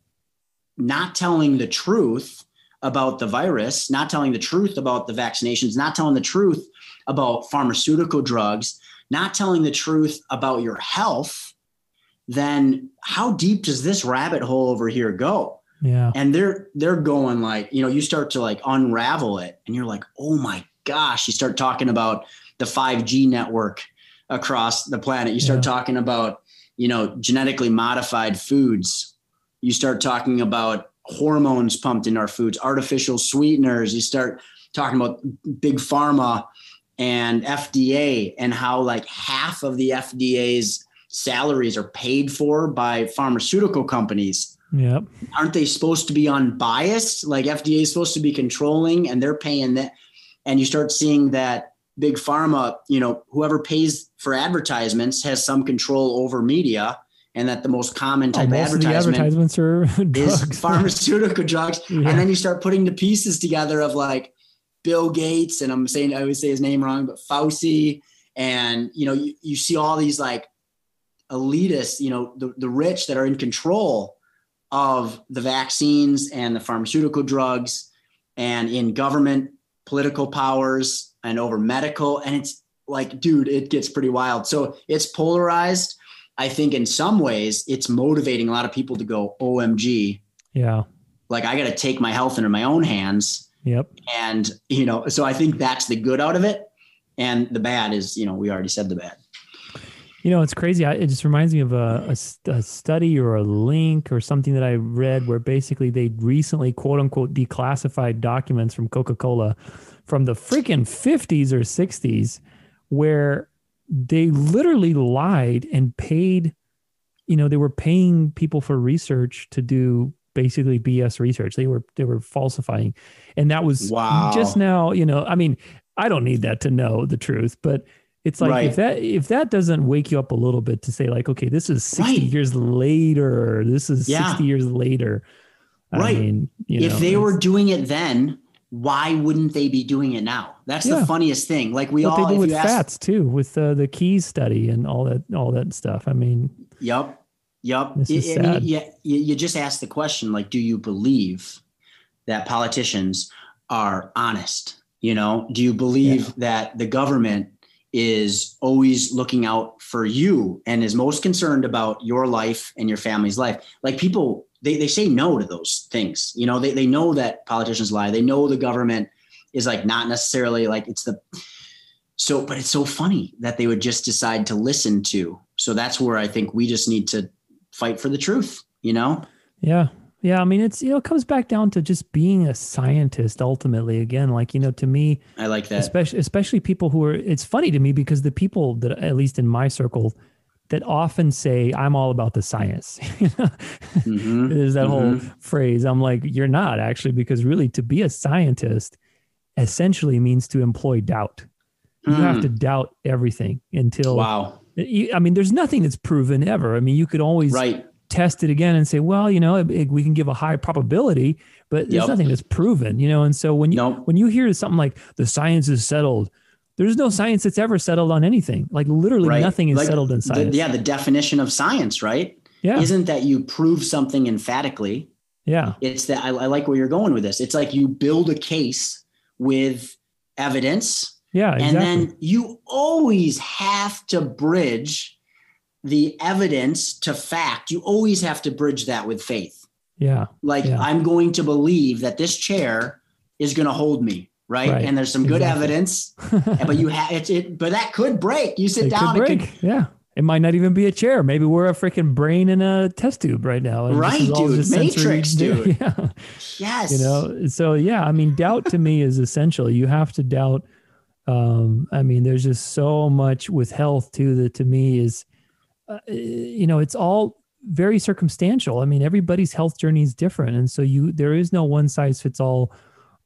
Speaker 2: not telling the truth about the virus, not telling the truth about the vaccinations, not telling the truth about pharmaceutical drugs, not telling the truth about your health, then how deep does this rabbit hole over here go?
Speaker 1: Yeah.
Speaker 2: And they're they're going like, you know, you start to like unravel it and you're like, "Oh my gosh." You start talking about the 5G network across the planet. You start yeah. talking about, you know, genetically modified foods. You start talking about hormones pumped in our foods, artificial sweeteners. You start talking about big pharma and FDA and how like half of the FDA's salaries are paid for by pharmaceutical companies.
Speaker 1: Yep.
Speaker 2: Aren't they supposed to be unbiased? Like FDA is supposed to be controlling and they're paying that. And you start seeing that big pharma, you know, whoever pays for advertisements has some control over media and that the most common oh, type oh, of advertisement
Speaker 1: advertisements are
Speaker 2: is pharmaceutical drugs. Yeah. And then you start putting the pieces together of like Bill Gates, and I'm saying I always say his name wrong, but Fauci, and you know, you, you see all these like elitists, you know, the, the rich that are in control of the vaccines and the pharmaceutical drugs and in government political powers and over medical. And it's like, dude, it gets pretty wild. So it's polarized I think in some ways it's motivating a lot of people to go, OMG.
Speaker 1: Yeah.
Speaker 2: Like I got to take my health into my own hands.
Speaker 1: Yep.
Speaker 2: And, you know, so I think that's the good out of it. And the bad is, you know, we already said the bad.
Speaker 1: You know, it's crazy. It just reminds me of a, a, a, study or a link or something that I read where basically they recently, quote unquote, declassified documents from Coca Cola from the freaking 50s or 60s, where they literally lied and paid you know they were paying people for research to do basically bs research they were they were falsifying and that was
Speaker 2: wow.
Speaker 1: just now you know i mean i don't need that to know the truth but it's like right. if that if that doesn't wake you up a little bit to say like okay this is 60 right. years later this is yeah. 60 years later
Speaker 2: right I mean, if know, they were doing it then why wouldn't they be doing it now? That's yeah. the funniest thing. Like we what all
Speaker 1: they do with ask, fats too, with uh, the Keys study and all that, all that stuff. I mean,
Speaker 2: yep, yep. This is sad. I mean, yeah, you, you just ask the question like, do you believe that politicians are honest? You know, do you believe yeah. that the government is always looking out for you and is most concerned about your life and your family's life? Like people they, they say no to those things. You know, they, they know that politicians lie. They know the government is like not necessarily like it's the so, but it's so funny that they would just decide to listen to. So that's where I think we just need to fight for the truth, you know?
Speaker 1: Yeah. Yeah. I mean, it's, you know, it comes back down to just being a scientist ultimately. Again, like, you know, to me,
Speaker 2: I like that.
Speaker 1: Especially, especially people who are, it's funny to me because the people that, at least in my circle, that often say, I'm all about the science. mm-hmm. There's that mm-hmm. whole phrase. I'm like, you're not actually, because really to be a scientist essentially means to employ doubt. You mm. have to doubt everything until,
Speaker 2: wow.
Speaker 1: I mean, there's nothing that's proven ever. I mean, you could always
Speaker 2: right.
Speaker 1: test it again and say, well, you know, it, it, we can give a high probability, but there's yep. nothing that's proven, you know? And so when you, nope. when you hear something like the science is settled, there's no science that's ever settled on anything. Like literally right. nothing is like settled in science.
Speaker 2: The, yeah, the definition of science, right?
Speaker 1: Yeah.
Speaker 2: Isn't that you prove something emphatically?
Speaker 1: Yeah.
Speaker 2: It's that I, I like where you're going with this. It's like you build a case with evidence.
Speaker 1: Yeah. Exactly.
Speaker 2: And then you always have to bridge the evidence to fact. You always have to bridge that with faith.
Speaker 1: Yeah.
Speaker 2: Like
Speaker 1: yeah.
Speaker 2: I'm going to believe that this chair is going to hold me right? right. And there's some good exactly. evidence, but you have it, it, But that could break. You sit it down.
Speaker 1: Could
Speaker 2: it
Speaker 1: could, yeah. It might not even be a chair. Maybe we're a freaking brain in a test tube right now.
Speaker 2: right, dude. Matrix, dude. Yeah. Yes.
Speaker 1: You know. So yeah, I mean, doubt to me is essential. You have to doubt. Um, I mean, there's just so much with health too that to me is, uh, you know, it's all very circumstantial. I mean, everybody's health journey is different, and so you there is no one size fits all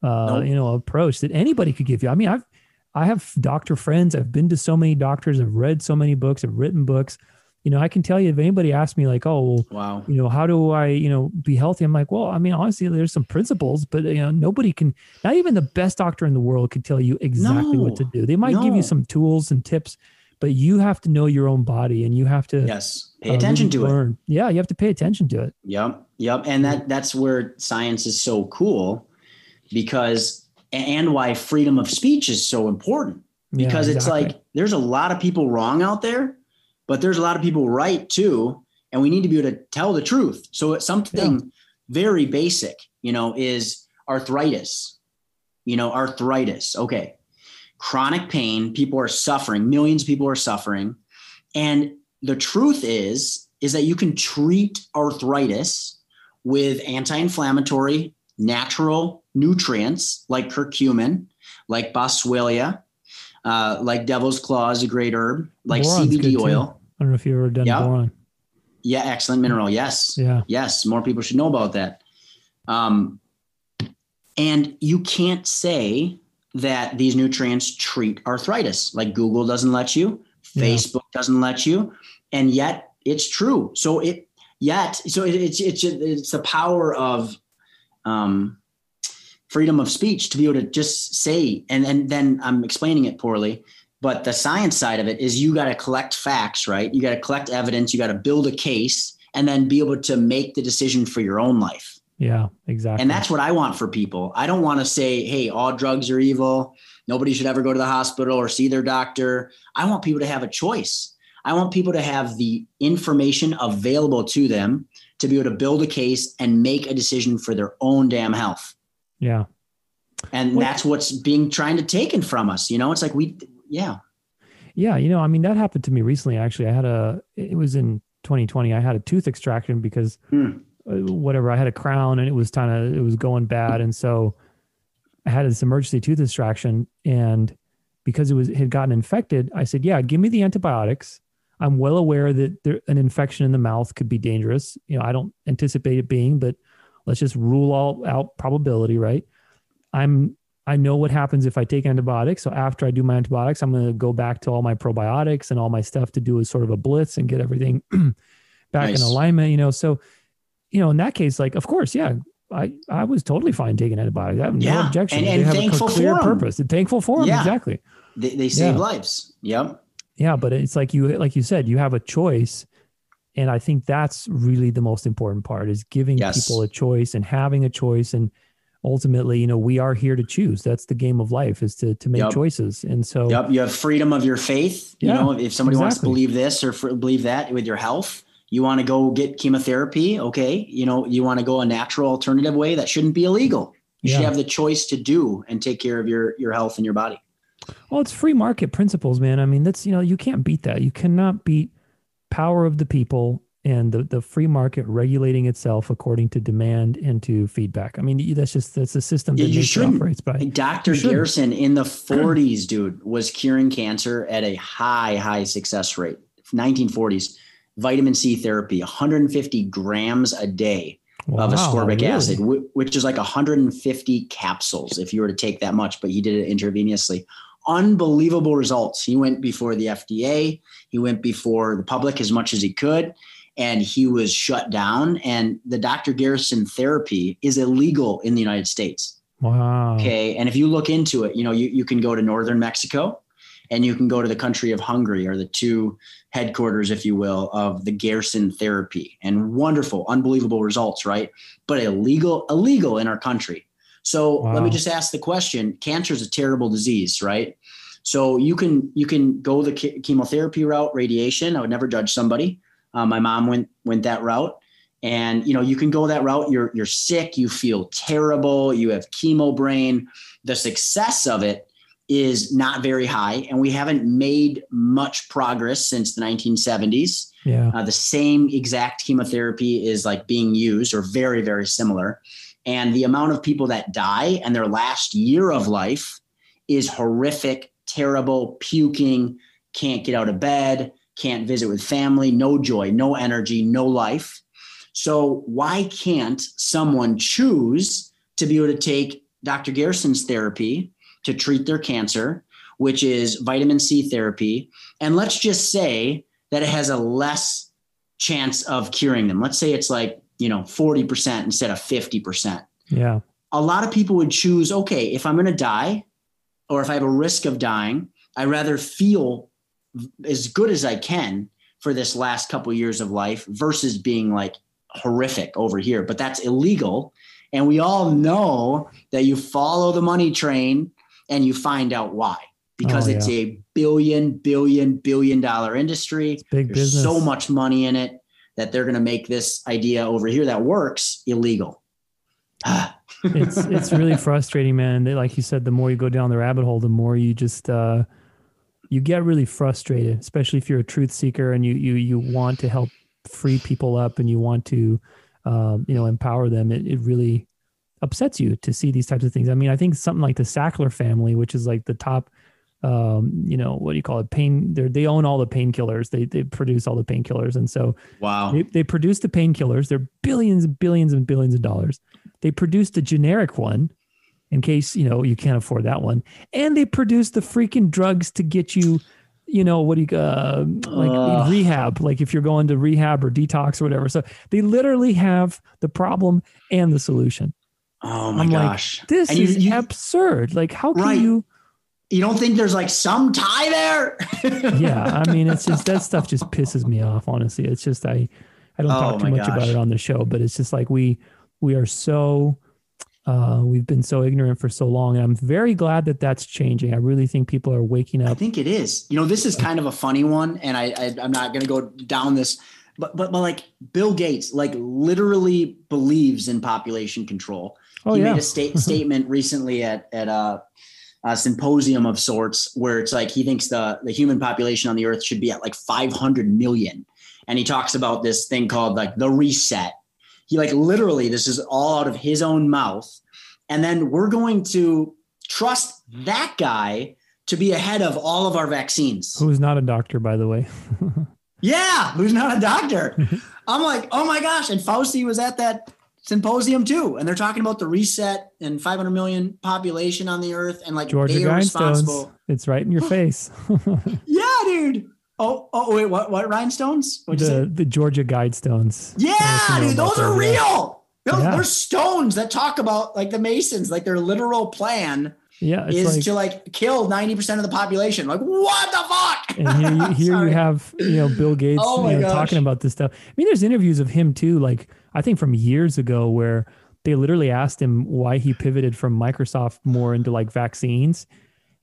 Speaker 1: uh, nope. you know, approach that anybody could give you. I mean, I've, I have doctor friends. I've been to so many doctors. I've read so many books. I've written books. You know, I can tell you if anybody asks me like, oh,
Speaker 2: wow,
Speaker 1: you know, how do I, you know, be healthy? I'm like, well, I mean, honestly, there's some principles, but you know, nobody can, not even the best doctor in the world could tell you exactly no, what to do. They might no. give you some tools and tips, but you have to know your own body and you have to
Speaker 2: yes pay
Speaker 1: uh,
Speaker 2: attention
Speaker 1: really
Speaker 2: to it
Speaker 1: learn. Yeah, you have to pay attention to it.
Speaker 2: Yep. Yep. And that that's where science is so cool because and why freedom of speech is so important.
Speaker 1: Yeah,
Speaker 2: Because it's like there's a lot of people wrong out there, but there's a lot of people right too. And we need to be able to tell the truth. So it's something very basic, you know, is arthritis. You know, arthritis. Okay. Chronic pain, people are suffering, millions of people are suffering. And the truth is, is that you can treat arthritis with anti-inflammatory natural nutrients like curcumin, like boswellia, uh, like devil's claw is a great herb, like
Speaker 1: Boron's
Speaker 2: CBD
Speaker 1: too.
Speaker 2: oil.
Speaker 1: I don't know if you've ever done
Speaker 2: Yeah.
Speaker 1: boron.
Speaker 2: Yeah, excellent mineral. Yes.
Speaker 1: Yeah.
Speaker 2: Yes, more people should know about that. Um, and you can't say that these nutrients treat arthritis. Like Google doesn't let you,
Speaker 1: Yeah.
Speaker 2: Facebook doesn't let you, and yet it's true. So it yet so it, it's it's it's the power of um, freedom of speech to be able to just say and and then I'm explaining it poorly. But the science side of it is you got to collect facts, right? You got to collect evidence, you got to build a case, and then be able to make the decision for your own life.
Speaker 1: Yeah, exactly.
Speaker 2: And that's what I want for people. I don't want to say, hey, all drugs are evil. Nobody should ever go to the hospital or see their doctor. I want people to have a choice. I want people to have the information available to them to be able to build a case and make a decision for their own damn health.
Speaker 1: yeah.
Speaker 2: And
Speaker 1: Well-
Speaker 2: that's what's being trying to taken from us. You know, it's like we, yeah,
Speaker 1: Yeah, you know, I mean, that happened to me recently. Actually, I had a. It was in 2020. I had a tooth extraction because uh, whatever. I had a crown and it was kind of it was going bad, and so I had this emergency tooth extraction. And because it was it had gotten infected, I said, "Yeah, give me the antibiotics." I'm well aware that there, an infection in the mouth could be dangerous. You know, I don't anticipate it being, but let's just rule all out probability, right? I'm I know what happens if I take antibiotics. So after I do my antibiotics, I'm going to go back to all my probiotics and all my stuff to do a sort of a blitz and get everything back in alignment, you know. So, you know, in that case, like, of course, yeah, I, I was totally fine taking antibiotics. I have no objection.
Speaker 2: and-
Speaker 1: They
Speaker 2: and
Speaker 1: have a clear purpose. And thankful for them.
Speaker 2: Yeah.
Speaker 1: Exactly.
Speaker 2: they, they save
Speaker 1: Yeah.
Speaker 2: lives. Yep.
Speaker 1: Yeah, but it's like you like you said, you have a choice. And I think that's really the most important part is giving
Speaker 2: Yes.
Speaker 1: people a choice and having a choice. And ultimately, you know, we are here to choose. That's the game of life is to to make
Speaker 2: Yep.
Speaker 1: choices. And so
Speaker 2: Yep. You have freedom of your faith.
Speaker 1: Yeah,
Speaker 2: you know, if somebody wants to believe this or f- believe that with your health, you want to go get chemotherapy. Okay. You know, you want to go a natural alternative way that shouldn't be illegal. You should have the choice to do and take care of your, your health and your body.
Speaker 1: Well, it's free market principles, man. I mean, that's you know, you can't beat that. You cannot beat power of the people and the, the free market regulating itself according to demand and to feedback. I mean, that's just that's a system that
Speaker 2: you shouldn't.
Speaker 1: operates by.
Speaker 2: Dr. Gerson in the 40s, dude, was curing cancer at a high, high success rate. 1940s, vitamin C therapy, 150 grams a day. of ascorbic
Speaker 1: really?
Speaker 2: acid, which is like 150 capsules if you were to take that much, but he did it intravenously. Unbelievable results. He went before the FDA, he went before the public as much as he could, and he was shut down. And the Dr. Gerson therapy is illegal in the United States.
Speaker 1: Wow.
Speaker 2: Okay. And if you look into it, you know, you, you can go to northern Mexico and you can go to the country of Hungary or the two headquarters, if you will, of the Gerson therapy and wonderful, unbelievable results, right? But illegal, illegal in our country. So let me just ask the question: Cancer is a terrible disease, right? So you can you can go the chemotherapy route, radiation. I would never judge somebody. Uh, my mom went went that route, and you know you can go that route. You're you're sick. You feel terrible. You have chemo brain. The success of it is not very high, and we haven't made much progress since the 1970s.
Speaker 1: Yeah.
Speaker 2: Uh, the same exact chemotherapy is like being used, or very very similar. And the amount of people that die and their last year of life is horrific, terrible, puking, can't get out of bed, can't visit with family, no joy, no energy, no life. So, why can't someone choose to be able to take Dr. Gerson's therapy to treat their cancer, which is vitamin C therapy? And let's just say that it has a less chance of curing them. Let's say it's like, you know, 40% instead of 50%
Speaker 1: Yeah.
Speaker 2: a lot of people would choose okay if i'm going to die or if i have a risk of dying i'd rather feel as good as I can for this last couple years of life versus being like horrific over here. But that's illegal. And we all know that you follow the money train and you find out why. Because oh, it's yeah. a billion, billion, billion dollar industry.
Speaker 1: It's big
Speaker 2: There's
Speaker 1: business.
Speaker 2: so much money in it that they're going to make this idea over here that works illegal.
Speaker 1: it's it's really frustrating, man. Like you said, the more you go down the rabbit hole, the more you just uh, you get really frustrated, especially if you're a truth seeker and you you you want to help free people up and you want to um, you know empower them. It, it really upsets you to see these types of things. I mean, I think something like the Sackler family, which is like the top um, you know, what do you call it? Pain. They they own all the painkillers. They they produce all the painkillers, and so
Speaker 2: wow,
Speaker 1: they, they produce the painkillers. They're billions and billions and billions of dollars. They produced a generic one, in case you know you can't afford that one, and they produce the freaking drugs to get you, you know, what do you uh, like uh. rehab? Like if you're going to rehab or detox or whatever. So they literally have the problem and the solution.
Speaker 2: Oh my I'm gosh,
Speaker 1: like, this and is you, you, absurd. Like how can right. you?
Speaker 2: you don't think there's like some tie there?
Speaker 1: yeah, I mean, it's just that stuff just pisses me off. Honestly, it's just I I don't oh talk too much gosh. about it on the show, but it's just like we we are so uh, we've been so ignorant for so long, and I'm very glad that that's changing. I really think people are waking up. I
Speaker 2: think it is. You know, this is kind of a funny one, and I, I I'm not going to go down this, but but but like Bill Gates, like literally believes in population control. Oh, he yeah. made a state statement recently at at uh a symposium of sorts where it's like he thinks the the human population on the earth should be at like 500 million and he talks about this thing called like the reset he like literally this is all out of his own mouth. And then we're going to trust that guy to be ahead of all of our vaccines.
Speaker 1: Who's not a doctor by the way.
Speaker 2: Yeah who's not a doctor? I'm like oh my gosh. And fauci was at that symposium too, and they're talking about the reset and 500 million population on the earth, and like
Speaker 1: Georgia they are responsible. It's right in your face.
Speaker 2: yeah, dude. Oh, oh, wait, what? What rhinestones?
Speaker 1: What'd the the Georgia Guidestones.
Speaker 2: Yeah, dude, those are real. Those, yeah. They're stones that talk about like the Masons, like their literal plan.
Speaker 1: Yeah,
Speaker 2: is like, to like kill ninety percent of the population. Like, what the fuck?
Speaker 1: And here, you, here you have you know Bill Gates oh you know, talking about this stuff. I mean, there's interviews of him too, like I think from years ago where they literally asked him why he pivoted from Microsoft more into like vaccines.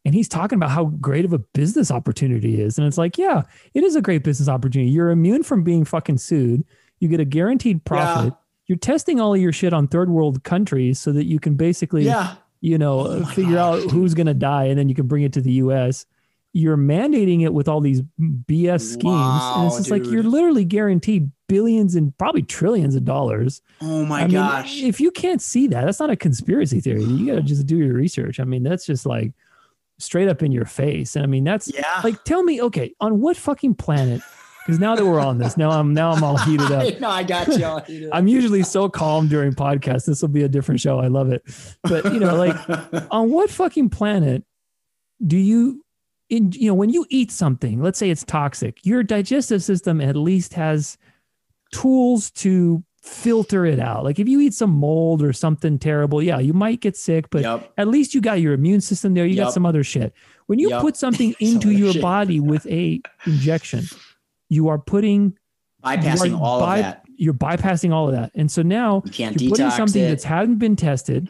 Speaker 1: And he's talking about how great of a business opportunity is. And it's like, yeah, it is a great business opportunity. You're immune from being fucking sued. You get a guaranteed profit. Yeah. You're testing all of your shit on third world countries so that you can basically, yeah. you know, oh figure out who's going to die and then you can bring it to the US you're mandating it with all these BS schemes. Wow, and it's just dude. like you're literally guaranteed billions and probably trillions of dollars.
Speaker 2: Oh my I gosh.
Speaker 1: Mean, if you can't see that, that's not a conspiracy theory. You got to just do your research. I mean, that's just like straight up in your face. And I mean, that's yeah. like, tell me, okay, on what fucking planet? Because now that we're on this, now I'm now I'm all heated up.
Speaker 2: no, I got you.
Speaker 1: I'm usually so calm during podcasts. This will be a different show. I love it. But you know, like on what fucking planet do you in you know when you eat something let's say it's toxic your digestive system at least has tools to filter it out like if you eat some mold or something terrible yeah you might get sick but yep. at least you got your immune system there you yep. got some other shit when you yep. put something into your shit. body with a injection you are putting
Speaker 2: bypassing are all by, of that
Speaker 1: you're bypassing all of that and so now
Speaker 2: you can't
Speaker 1: you're
Speaker 2: putting
Speaker 1: something
Speaker 2: it.
Speaker 1: that's hadn't been tested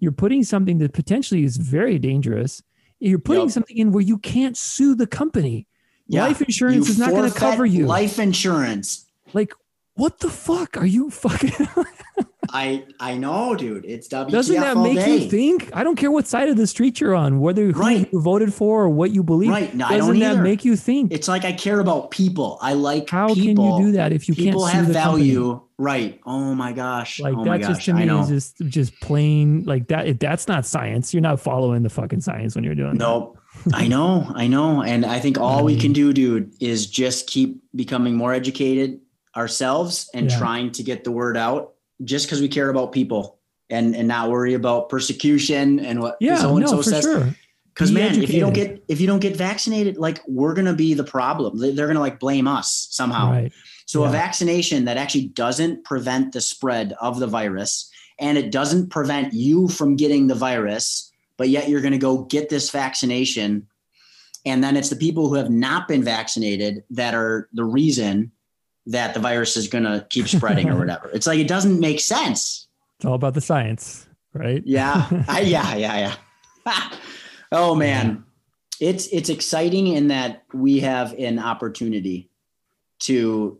Speaker 1: you're putting something that potentially is very dangerous you're putting something in where you can't sue the company. Yeah. Life insurance you is not going to cover you.
Speaker 2: Life insurance.
Speaker 1: Like, what the fuck are you fucking?
Speaker 2: I I know, dude. It's WTF
Speaker 1: Doesn't that make
Speaker 2: day.
Speaker 1: you think? I don't care what side of the street you're on, whether who right. you voted for or what you believe.
Speaker 2: Right.
Speaker 1: No, Doesn't that either. make you think?
Speaker 2: It's like I care about people. I like
Speaker 1: how
Speaker 2: people.
Speaker 1: can you do that if you
Speaker 2: people
Speaker 1: can't
Speaker 2: have value?
Speaker 1: Company?
Speaker 2: Right. Oh my gosh.
Speaker 1: Like
Speaker 2: oh
Speaker 1: that
Speaker 2: gosh.
Speaker 1: just to me is just just plain like that. If that's not science, you're not following the fucking science when you're doing
Speaker 2: nope. I know, I know. And I think all we can do, dude, is just keep becoming more educated ourselves and yeah. trying to get the word out just because we care about people and and not worry about persecution and what
Speaker 1: yeah, so and so says. Sure.
Speaker 2: Because man, educated. if you don't get if you don't get vaccinated, like we're gonna be the problem. They're gonna like blame us somehow.
Speaker 1: Right.
Speaker 2: So yeah. a vaccination that actually doesn't prevent the spread of the virus and it doesn't prevent you from getting the virus, but yet you're gonna go get this vaccination And then it's the people who have not been vaccinated that are the reason that the virus is going to keep spreading or whatever. It's like, it doesn't make sense.
Speaker 1: It's all about the science, right?
Speaker 2: Yeah. I, yeah. Yeah. Yeah. oh, man. It's, it's exciting in that we have an opportunity to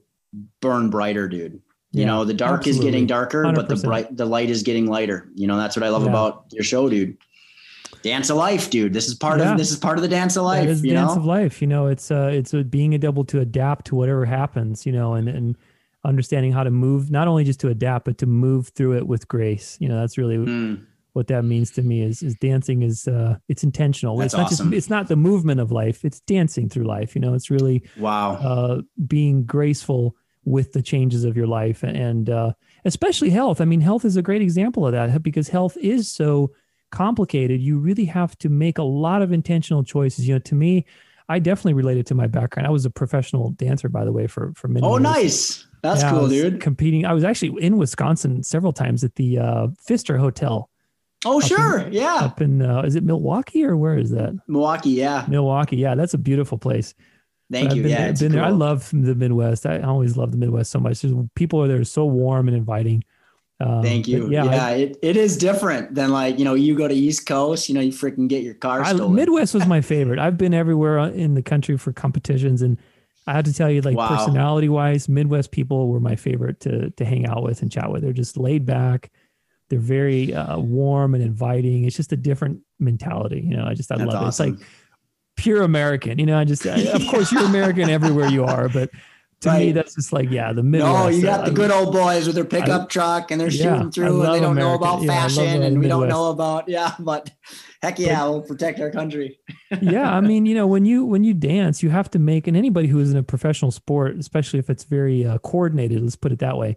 Speaker 2: burn brighter, dude. You yeah, know, the dark absolutely. is getting darker, 100%. but the bright, the light is getting lighter. You know, that's what I love yeah. about your show, dude. Dance of life, dude. This is part yeah. of this is part of the dance of life. Is
Speaker 1: you dance
Speaker 2: know?
Speaker 1: of life. You know, it's uh, it's uh, being able to adapt to whatever happens. You know, and and understanding how to move, not only just to adapt, but to move through it with grace. You know, that's really mm. what that means to me. Is is dancing is uh, it's intentional.
Speaker 2: That's
Speaker 1: it's not
Speaker 2: awesome.
Speaker 1: just it's not the movement of life. It's dancing through life. You know, it's really
Speaker 2: wow.
Speaker 1: Uh, being graceful with the changes of your life and uh, especially health. I mean, health is a great example of that because health is so complicated. You really have to make a lot of intentional choices. You know, to me, I definitely related to my background. I was a professional dancer, by the way, for for many.
Speaker 2: Oh,
Speaker 1: years.
Speaker 2: nice! That's yeah, cool, dude.
Speaker 1: Competing, I was actually in Wisconsin several times at the uh, Pfister Hotel.
Speaker 2: Oh, sure,
Speaker 1: in,
Speaker 2: yeah.
Speaker 1: Up in uh, is it Milwaukee or where is that?
Speaker 2: Milwaukee, yeah.
Speaker 1: Milwaukee, yeah. That's a beautiful place.
Speaker 2: Thank you.
Speaker 1: Been,
Speaker 2: yeah,
Speaker 1: been cool. there. I love the Midwest. I always love the Midwest so much. Just, people are there so warm and inviting.
Speaker 2: Um, Thank you. Yeah, yeah I, it, it is different than like, you know, you go to East Coast, you know, you freaking get your car I,
Speaker 1: Midwest was my favorite. I've been everywhere in the country for competitions. And I have to tell you, like wow. personality wise, Midwest people were my favorite to, to hang out with and chat with. They're just laid back. They're very uh, warm and inviting. It's just a different mentality. You know, I just, I That's love awesome. it. It's like pure American, you know, I just, I, of course you're American everywhere you are, but to right. me, that's just like, yeah, the Midwest.
Speaker 2: No, you got the good old boys with their pickup I, truck and they're yeah, shooting through and they don't American. know about fashion and we don't know about, yeah, but heck yeah, but, we'll protect our country.
Speaker 1: yeah. I mean, you know, when you, when you dance, you have to make, and anybody who is in a professional sport, especially if it's very uh, coordinated, let's put it that way,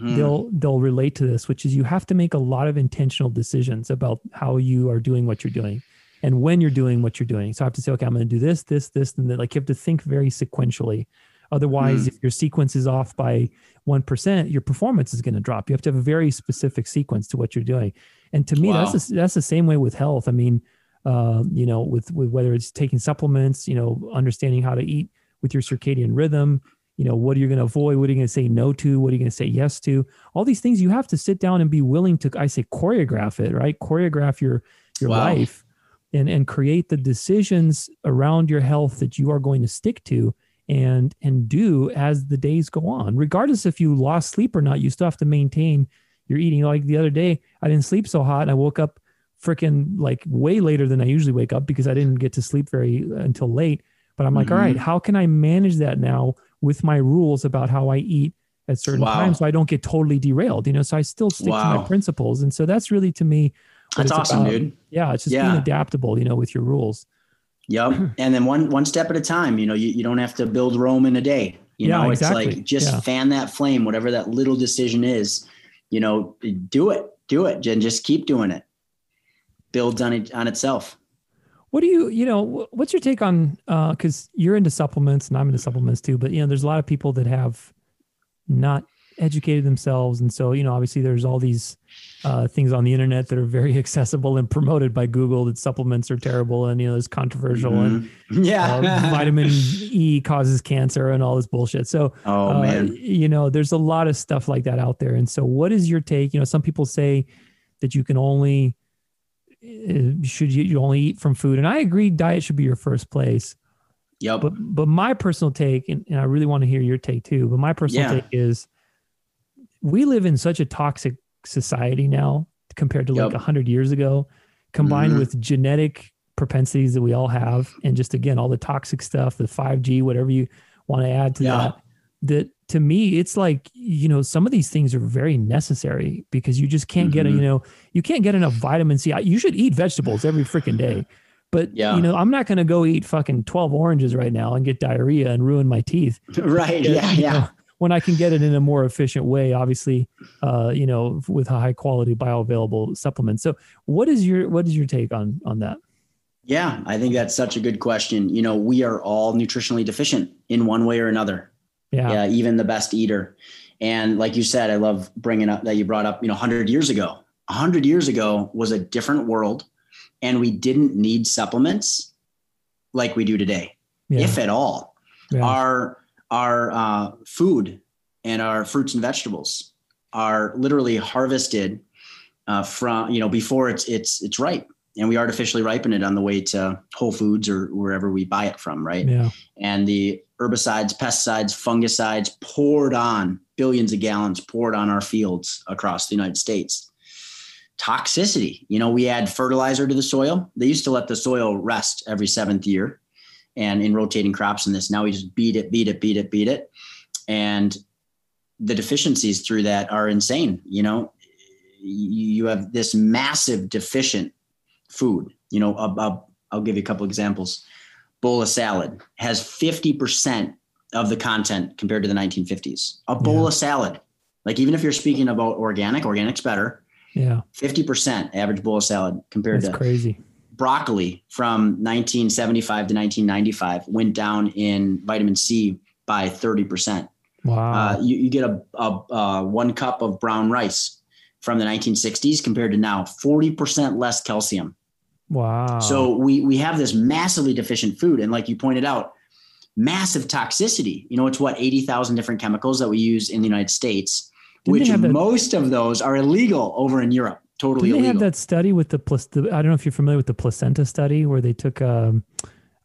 Speaker 1: mm. they'll, they'll relate to this, which is you have to make a lot of intentional decisions about how you are doing what you're doing and when you're doing what you're doing. So I have to say, okay, I'm going to do this, this, this, and then like you have to think very sequentially Otherwise, mm. if your sequence is off by 1%, your performance is going to drop. You have to have a very specific sequence to what you're doing. And to me, wow. that's, the, that's the same way with health. I mean, uh, you know, with, with whether it's taking supplements, you know, understanding how to eat with your circadian rhythm, you know, what are you going to avoid? What are you going to say no to? What are you going to say yes to? All these things you have to sit down and be willing to, I say, choreograph it, right? Choreograph your, your wow. life and, and create the decisions around your health that you are going to stick to and and do as the days go on regardless if you lost sleep or not you still have to maintain your eating like the other day i didn't sleep so hot i woke up freaking like way later than i usually wake up because i didn't get to sleep very uh, until late but i'm like mm-hmm. all right how can i manage that now with my rules about how i eat at certain wow. times so i don't get totally derailed you know so i still stick wow. to my principles and so that's really to me
Speaker 2: that's awesome about. dude
Speaker 1: yeah it's just yeah. being adaptable you know with your rules
Speaker 2: Yep. and then one one step at a time. You know, you, you don't have to build Rome in a day. You yeah, know, exactly. it's like just yeah. fan that flame, whatever that little decision is. You know, do it, do it, and just keep doing it. Builds on it on itself.
Speaker 1: What do you, you know, what's your take on? Uh, Because uh, you're into supplements and I'm into supplements too, but you know, there's a lot of people that have not educated themselves, and so you know, obviously, there's all these uh, things on the internet that are very accessible and promoted by Google that supplements are terrible and you know it's controversial mm-hmm.
Speaker 2: and yeah
Speaker 1: uh, vitamin E causes cancer and all this bullshit. So
Speaker 2: oh uh, man,
Speaker 1: you know there's a lot of stuff like that out there. And so what is your take? You know, some people say that you can only uh, should you, you only eat from food, and I agree, diet should be your first place.
Speaker 2: Yep.
Speaker 1: But but my personal take, and, and I really want to hear your take too. But my personal yeah. take is we live in such a toxic society now compared to yep. like 100 years ago combined mm-hmm. with genetic propensities that we all have and just again all the toxic stuff the 5g whatever you want to add to yeah. that that to me it's like you know some of these things are very necessary because you just can't mm-hmm. get a, you know you can't get enough vitamin c you should eat vegetables every freaking day but yeah. you know i'm not going to go eat fucking 12 oranges right now and get diarrhea and ruin my teeth
Speaker 2: right yeah yeah know,
Speaker 1: when I can get it in a more efficient way, obviously, uh, you know, with a high quality bioavailable supplement. So what is your, what is your take on, on that?
Speaker 2: Yeah, I think that's such a good question. You know, we are all nutritionally deficient in one way or another. Yeah. yeah even the best eater. And like you said, I love bringing up that you brought up, you know, 100 years ago. 100 years ago was a different world and we didn't need supplements like we do today,
Speaker 1: Yeah.
Speaker 2: if at all.
Speaker 1: yeah.
Speaker 2: Our our uh, food and our fruits and vegetables are literally harvested uh, from you know before it's it's it's ripe, and we artificially ripen it on the way to Whole Foods or wherever we buy it from, right?
Speaker 1: yeah.
Speaker 2: and the herbicides, pesticides, fungicides poured on billions of gallons poured on our fields across the United States. Toxicity, you know, we add fertilizer to the soil. They used to let the soil rest every seventh year and in rotating crops in this. Now we just beat it, beat it, beat it, beat it. And the deficiencies through that are insane. You know, you have this massive deficient food. You know, I'll, I'll give you a couple examples bowl of salad has 50% of the content compared to the 1950s. A bowl
Speaker 1: Yeah.
Speaker 2: of salad, like even if you're speaking about organic, organic's better.
Speaker 1: Yeah.
Speaker 2: 50% average bowl of salad compared
Speaker 1: That's
Speaker 2: to
Speaker 1: crazy.
Speaker 2: Broccoli from 1975 to 1995 went down in vitamin C by 30%.
Speaker 1: Wow.
Speaker 2: Uh, you, you get a, a, a one cup of brown rice from the 1960s compared to now, 40% less calcium.
Speaker 1: wow.
Speaker 2: So we we have this massively deficient food, and like you pointed out, massive toxicity. You know, it's what eighty thousand different chemicals that we use in the United States,
Speaker 1: Didn't
Speaker 2: which most of those are illegal over in Europe. Totally
Speaker 1: Didn't they have that study with the, the I don't know if you're familiar with the placenta study where they took um,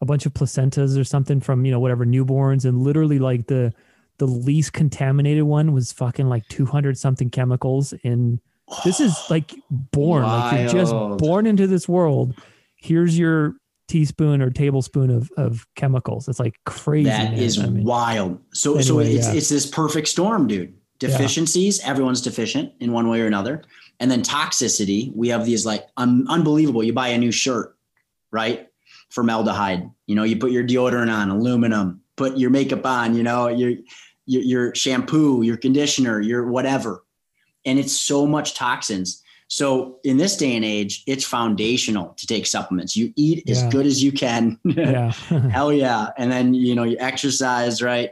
Speaker 1: a bunch of placentas or something from you know whatever newborns and literally like the the least contaminated one was fucking like 200 something chemicals in this is like born like you're just born into this world here's your teaspoon or tablespoon of of chemicals it's like crazy
Speaker 2: That
Speaker 1: man.
Speaker 2: is
Speaker 1: I mean,
Speaker 2: wild. So so it's
Speaker 1: yeah.
Speaker 2: it's this perfect storm, dude. Deficiencies, everyone's deficient in one way or another. And then toxicity, we have these like un- unbelievable. You buy a new shirt, right? Formaldehyde. You know, you put your deodorant on, aluminum, put your makeup on, you know, your your, your shampoo, your conditioner, your whatever. And it's so much toxins. So in this day and age, it's foundational to take supplements. You eat as good as you can.
Speaker 1: yeah
Speaker 2: Hell yeah. And then, you know, you exercise, right?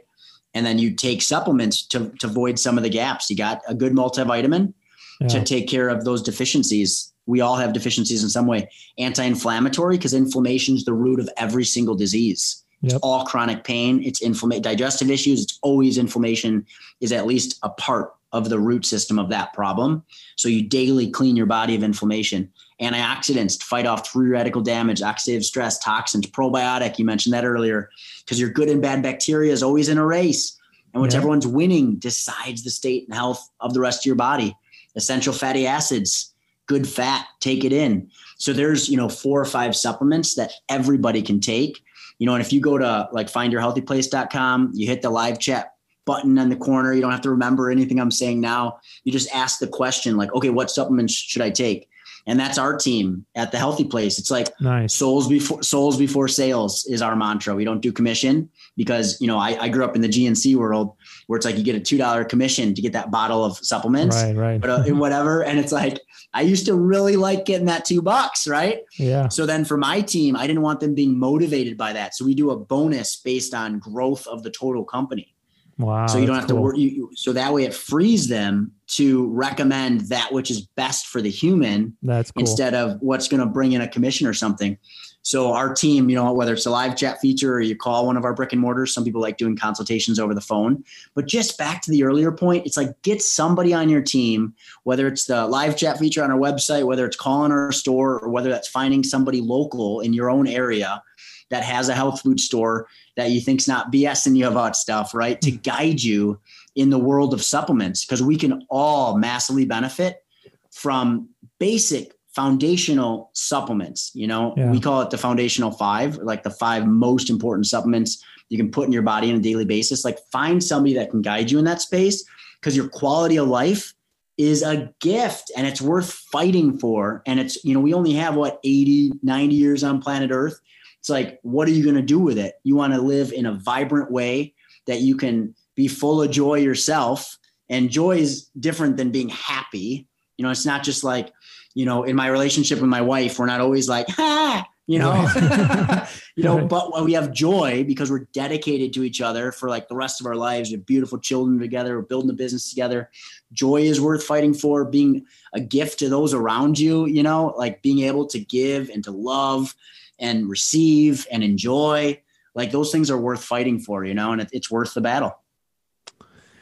Speaker 2: And then you take supplements to, to void some of the gaps. You got a good multivitamin
Speaker 1: yeah
Speaker 2: to take care of those deficiencies. We all have deficiencies in some way. Anti inflammatory, because inflammation is the root of every single disease. It's all chronic pain, it's inflammation, digestive issues, it's always inflammation is at least a part of the root system of that problem. So you daily clean your body of inflammation. Antioxidants to fight off free radical damage, oxidative stress, toxins, probiotic. You mentioned that earlier, because your good and bad bacteria is always in a race. And whichever
Speaker 1: Yeah.
Speaker 2: one's winning decides the state and health of the rest of your body. Essential fatty acids, good fat, take it in. So there's, you know, four or five supplements that everybody can take. You know, and if you go to like findyourhealthyplace.com, you hit the live chat button in the corner. You don't have to remember anything I'm saying now. You just ask the question, like, okay, what supplements should I take? And that's our team at the Healthy Place. It's like
Speaker 1: nice
Speaker 2: souls before souls before sales is our mantra. We don't do commission because you know I, I grew up in the GNC world where it's like you get a two dollar commission to get that bottle of supplements,
Speaker 1: right right
Speaker 2: but uh, whatever. And it's like I used to really like getting that two bucks, right?
Speaker 1: yeah
Speaker 2: So then for my team, I didn't want them being motivated by that. So we do a bonus based on growth of the total company.
Speaker 1: wow
Speaker 2: so you don't have to
Speaker 1: cool.
Speaker 2: worry. You, you- so that way it frees them to recommend that which is best for the human
Speaker 1: that's cool
Speaker 2: instead of what's going to bring in a commission or something. So our team, you know, whether it's a live chat feature or you call one of our brick and mortars, some people like doing consultations over the phone. But just back to the earlier point, it's like get somebody on your team, whether it's the live chat feature on our website, whether it's calling our store, or whether that's finding somebody local in your own area that has a health food store that you think's not BSing you about stuff, right? To mm. guide you in the world of supplements, because we can all massively benefit from basic foundational supplements. You know,
Speaker 1: Yeah.
Speaker 2: we call it the foundational five, like the five most important supplements you can put in your body on a daily basis. Like find somebody that can guide you in that space because your quality of life is a gift and it's worth fighting for. And it's, you know, we only have what 80, 90 years on planet Earth. It's like, what are you going to do with it? You want to live in a vibrant way that you can be full of joy yourself. And joy is different than being happy. You know, it's not just like, you know, in my relationship with my wife, we're not always like, ha, you know,
Speaker 1: Right.
Speaker 2: you know,
Speaker 1: Right.
Speaker 2: but we have joy because we're dedicated to each other for like the rest of our lives. We have beautiful children together. We're building a business together. Joy is worth fighting for. Being a gift to those around you, you know, like being able to give and to love and receive and enjoy. Like those things are worth fighting for, you know, and it, it's worth the battle.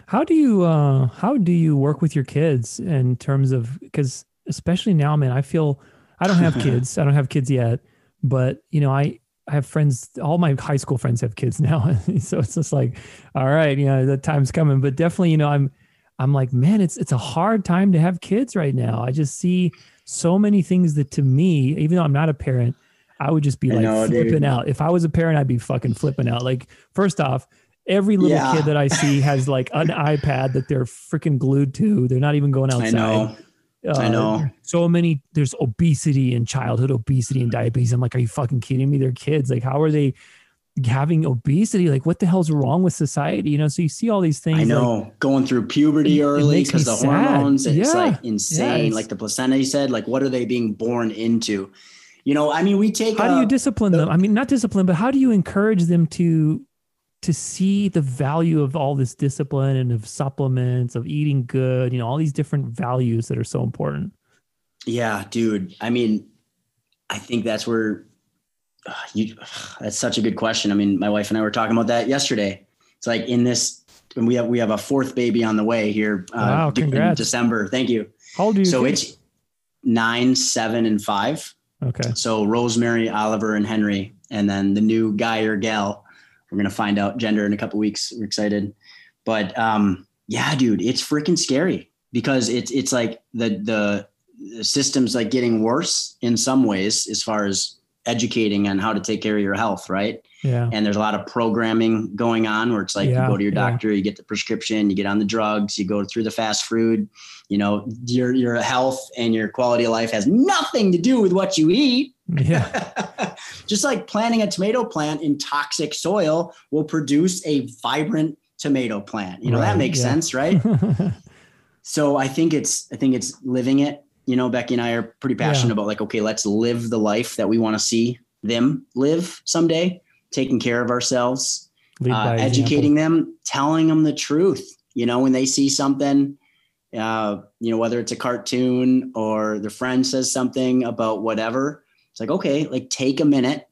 Speaker 1: How do you uh how do you work with your kids in terms of because especially now, man, I feel I don't have kids. I don't have kids yet, but you know, I I have friends, all my high school friends have kids now. so it's just like, all right, you know, the time's coming. But definitely, you know, I'm I'm like, man, it's it's a hard time to have kids right now. I just see so many things that to me, even though I'm not a parent, I would just be like
Speaker 2: know, dude.
Speaker 1: flipping out. If I was a parent, I'd be fucking flipping out. Like, first off, every little
Speaker 2: Yeah.
Speaker 1: kid that I see has like an iPad that they're freaking glued to. They're not even going outside.
Speaker 2: I know. I know.
Speaker 1: So many, there's obesity and childhood obesity and diabetes. I'm like, are you fucking kidding me? They're kids. Like, how are they having obesity? Like, what the hell's wrong with society? You know, so you see all these things.
Speaker 2: I
Speaker 1: like-
Speaker 2: know. Going through puberty
Speaker 1: It-
Speaker 2: early because the
Speaker 1: sad.
Speaker 2: hormones, it's
Speaker 1: Yeah.
Speaker 2: like
Speaker 1: Yeah,
Speaker 2: insane.
Speaker 1: it's-
Speaker 2: like the placenta, you said, like what are they being born into? You know, I mean, we take.
Speaker 1: how do
Speaker 2: uh,
Speaker 1: you discipline
Speaker 2: the-
Speaker 1: them? I mean, not discipline, but how do you encourage them to to see the value of all this discipline and of supplements, of eating good, you know, all these different values that are so important.
Speaker 2: Yeah, dude. I mean, I think that's where uh, you. That's such a good question. I mean, my wife and I were talking about that yesterday. It's like in this, and we have we have a fourth baby on the way here. Uh,
Speaker 1: Wow, congrats.
Speaker 2: December. Thank you.
Speaker 1: How old are you?
Speaker 2: So it's nine, seven, and five.
Speaker 1: okay.
Speaker 2: So Rosemary, Oliver, and Henry, and then the new guy or gal. We're gonna find out gender in a couple weeks. We're excited, but um, yeah, dude, it's freaking scary because it's it's like the the system's like getting worse in some ways as far as educating on how to take care of your health, right?
Speaker 1: Yeah.
Speaker 2: And there's a lot of programming going on where it's like
Speaker 1: Yeah,
Speaker 2: you go to your
Speaker 1: yeah.
Speaker 2: doctor, you get the prescription, you get on the drugs, you go through the fast food. You know, your your health and your quality of life has nothing to do with what you eat.
Speaker 1: Yeah.
Speaker 2: Just like planting a tomato plant in toxic soil will produce a vibrant tomato plant. You know,
Speaker 1: Right,
Speaker 2: that makes
Speaker 1: yeah.
Speaker 2: sense, right? so I think it's I think it's living it. You know, Becky and I are pretty passionate
Speaker 1: Yeah.
Speaker 2: about like, okay, let's live the life that we want to see them live someday, taking care of ourselves, uh,
Speaker 1: example.
Speaker 2: educating them, telling them the truth. You know, when they see something, uh, you know, whether it's a cartoon or their friend says something about whatever, it's like, okay, like take a minute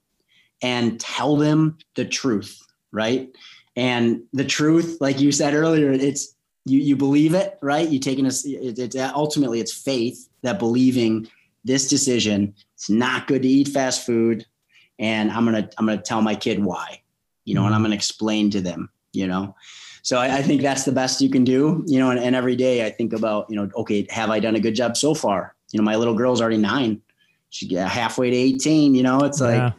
Speaker 2: and tell them the truth, right? And the truth, like you said earlier, it's you you believe it, right? You taking us. It, it's uh, ultimately it's faith that believing this decision. It's not good to eat fast food, and I'm gonna I'm gonna tell my kid why, you know, and I'm gonna explain to them, you know. So I, I think that's the best you can do, you know. And, and every day I think about, you know, okay, have I done a good job so far? You know, my little girl's already nine. She get halfway to 18. You know, it's like
Speaker 1: yeah.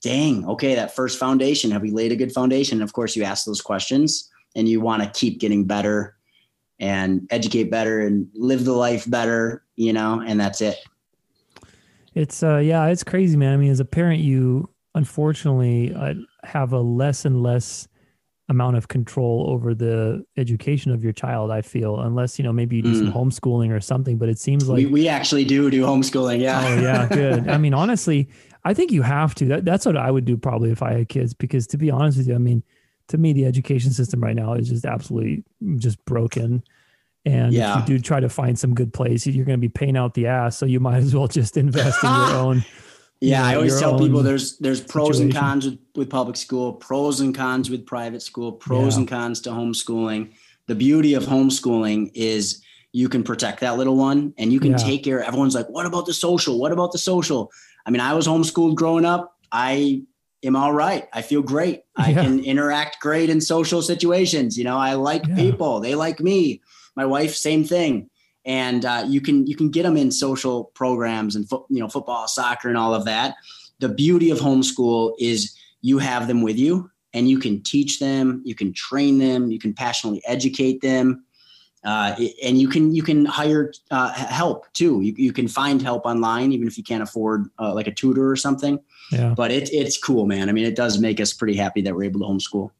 Speaker 2: dang, okay, that first foundation, have we laid a good foundation? And of course, you ask those questions and you want to keep getting better and educate better and live the life better, you know, and that's it.
Speaker 1: It's uh yeah, it's crazy, man. I mean, as a parent, you unfortunately uh, have a less and less amount of control over the education of your child. I feel, unless you know maybe you do some mm. homeschooling or something. But it seems like
Speaker 2: we, we actually do do homeschooling. Yeah.
Speaker 1: Oh yeah, good. I mean, honestly, I think you have to. That, that's what I would do probably if I had kids. Because to be honest with you, I mean, to me, the education system right now is just absolutely just broken. And
Speaker 2: Yeah.
Speaker 1: if you do try to find some good place, you're going to be paying out the ass. So you might as well just invest in your own.
Speaker 2: Yeah, I always tell people there's there's pros and cons with, with public school, pros and cons with private school, pros
Speaker 1: Yeah.
Speaker 2: and cons to homeschooling. The beauty of homeschooling is you can protect that little one and you can
Speaker 1: Yeah.
Speaker 2: take care. Everyone's like, what about the social? What about the social? I mean, I was homeschooled growing up. I am all right. I feel great. I
Speaker 1: Yeah.
Speaker 2: can interact great in social situations. You know, I like people. They like me. My wife, same thing and uh, you can you can get them in social programs and fo- you know football, soccer, and all of that. The beauty of homeschool is you have them with you, and you can teach them, you can train them, you can passionately educate them, uh, and you can you can hire uh, help too. You, you can find help online, even if you can't afford uh, like a tutor or something.
Speaker 1: Yeah,
Speaker 2: But it, it's cool, man. I mean, it does make us pretty happy that we're able to homeschool.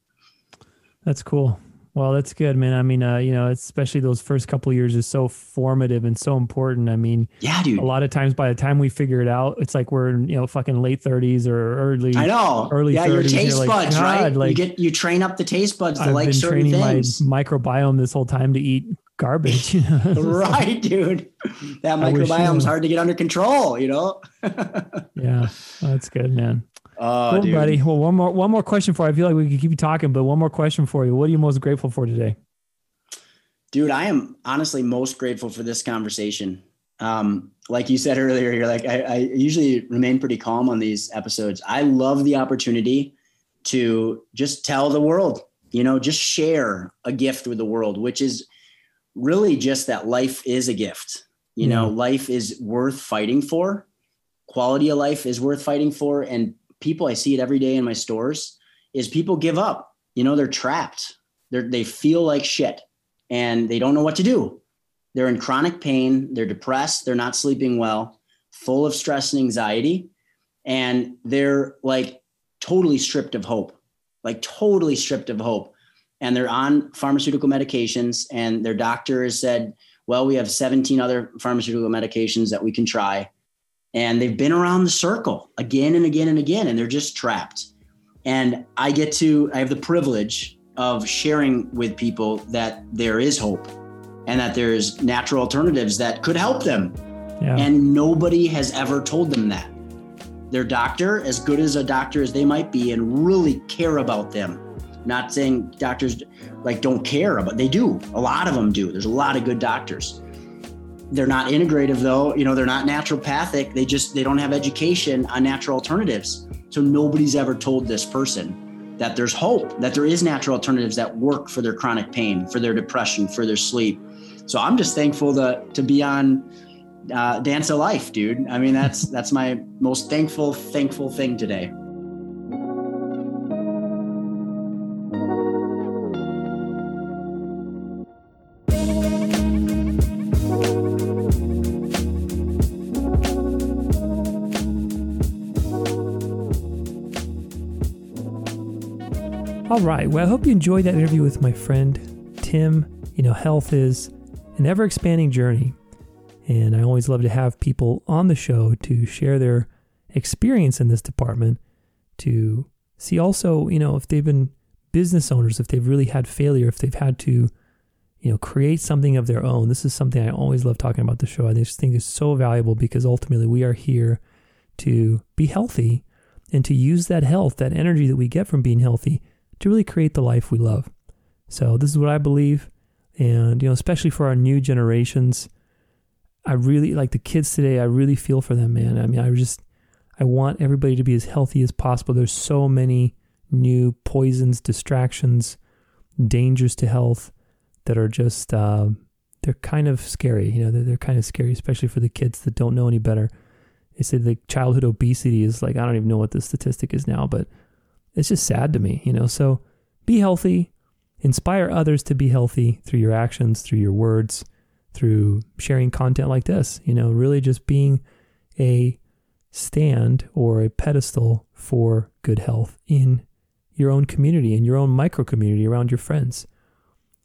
Speaker 1: that's cool. Well, that's good, man. I mean, uh, you know, especially those first couple years is so formative and so important. I mean,
Speaker 2: yeah, dude.
Speaker 1: A lot of times, by the time we figure it out, it's like we're in, you know, fucking late thirties or early.
Speaker 2: I know.
Speaker 1: Early
Speaker 2: yeah,
Speaker 1: 30s.
Speaker 2: your taste
Speaker 1: like,
Speaker 2: buds, right?
Speaker 1: Like,
Speaker 2: you get you train up the taste buds to
Speaker 1: I've
Speaker 2: like
Speaker 1: been
Speaker 2: certain
Speaker 1: training
Speaker 2: things.
Speaker 1: my microbiome this whole time to eat garbage.
Speaker 2: right, dude. That
Speaker 1: wish,
Speaker 2: microbiome's
Speaker 1: uh,
Speaker 2: hard to get under control. You know.
Speaker 1: yeah, that's good, man.
Speaker 2: Oh,
Speaker 1: cool,
Speaker 2: dude.
Speaker 1: buddy. Well, one more one more question for you. I feel like we could keep you talking, but one more question for you. What are you most grateful for today?
Speaker 2: Dude, I am honestly most grateful for this conversation. Um, like you said earlier, you're like, I, I usually remain pretty calm on these episodes. I love the opportunity to just tell the world, you know, just share a gift with the world, which is really just that life is a gift. You know, life is worth fighting for. Quality of life is worth fighting for. And people, I see it every day in my stores, is people give up. You know, they're trapped. They're, they feel like shit and they don't know what to do. They're in chronic pain. They're depressed. They're not sleeping well, full of stress and anxiety. And they're like totally stripped of hope, like totally stripped of hope. And they're on pharmaceutical medications. And their doctor has said, well, we have 17 other pharmaceutical medications that we can try. And they've been around the circle again and again and again, and they're just trapped. And I get to, I have the privilege of sharing with people that there is hope and that there's natural alternatives that could help them.
Speaker 1: Yeah.
Speaker 2: And nobody has ever told them that. Their doctor, as good as a doctor as they might be, and really care about them. Not saying doctors like don't care about they do. A lot of them do. There's a lot of good doctors. They're not integrative though, you know, they're not naturopathic. They just they don't have education on natural alternatives. So nobody's ever told this person that there's hope, that there is natural alternatives that work for their chronic pain, for their depression, for their sleep. So I'm just thankful to to be on uh, Dance of Life, dude. I mean, that's that's my most thankful thankful thing today.
Speaker 1: All right. Well, I hope you enjoyed that interview with my friend Tim. You know, health is an ever expanding journey. And I always love to have people on the show to share their experience in this department, to see also, you know, if they've been business owners, if they've really had failure, if they've had to, you know, create something of their own. This is something I always love talking about the show. I just think it's so valuable because ultimately we are here to be healthy and to use that health, that energy that we get from being healthy to really create the life we love. So this is what I believe. And, you know, especially for our new generations, I really like the kids today. I really feel for them, man. I mean, I just, I want everybody to be as healthy as possible. There's so many new poisons, distractions, dangers to health that are just, uh, they're kind of scary. You know, they're, they're kind of scary, especially for the kids that don't know any better. They say the childhood obesity is like, I don't even know what the statistic is now, but it's just sad to me, you know. So be healthy, inspire others to be healthy through your actions, through your words, through sharing content like this, you know, really just being a stand or a pedestal for good health in your own community, in your own micro community around your friends.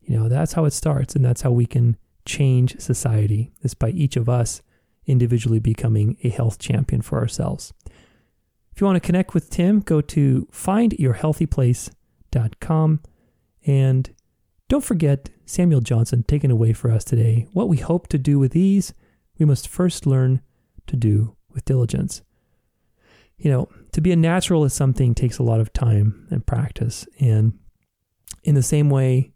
Speaker 1: You know, that's how it starts, and that's how we can change society, is by each of us individually becoming a health champion for ourselves. If you want to connect with Tim, go to findyourhealthyplace.com and don't forget Samuel Johnson taking away for us today. What we hope to do with ease, we must first learn to do with diligence. You know, to be a natural is something takes a lot of time and practice. And in the same way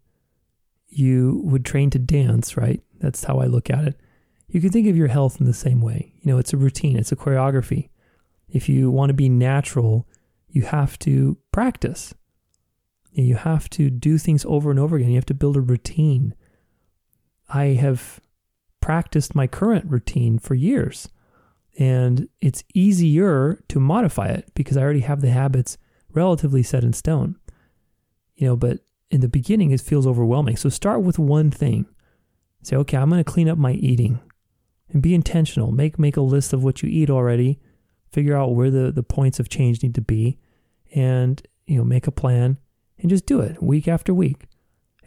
Speaker 1: you would train to dance, right? That's how I look at it. You can think of your health in the same way. You know, it's a routine, it's a choreography. If you want to be natural, you have to practice. You have to do things over and over again. You have to build a routine. I have practiced my current routine for years, and it's easier to modify it because I already have the habits relatively set in stone. You know, but in the beginning, it feels overwhelming. So start with one thing. Say, okay, I'm going to clean up my eating and be intentional. Make make a list of what you eat already. Figure out where the, the points of change need to be and, you know, make a plan and just do it week after week.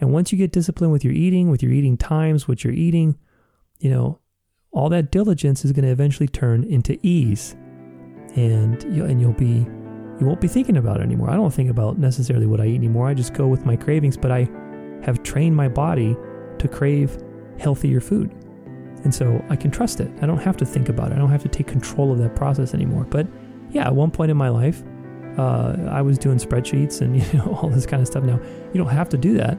Speaker 1: And once you get disciplined with your eating, with your eating times, what you're eating, you know, all that diligence is going to eventually turn into ease. And you and you'll be you won't be thinking about it anymore. I don't think about necessarily what I eat anymore. I just go with my cravings, but I have trained my body to crave healthier food. And so I can trust it. I don't have to think about it. I don't have to take control of that process anymore. But yeah, at one point in my life, uh, I was doing spreadsheets and you know all this kind of stuff. Now you don't have to do that,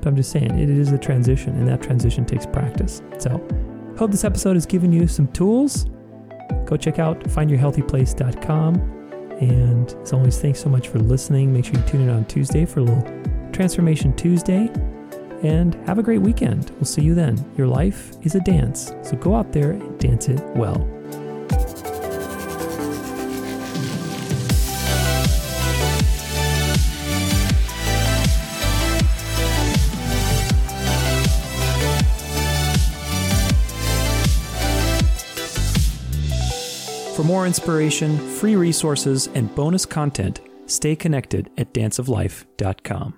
Speaker 1: but I'm just saying it is a transition, and that transition takes practice. So hope this episode has given you some tools. Go check out findyourhealthyplace.com. And as always, thanks so much for listening. Make sure you tune in on Tuesday for a little Transformation Tuesday. And have a great weekend. We'll see you then. Your life is a dance, so go out there and dance it well. For more inspiration, free resources, and bonus content, stay connected at danceoflife.com.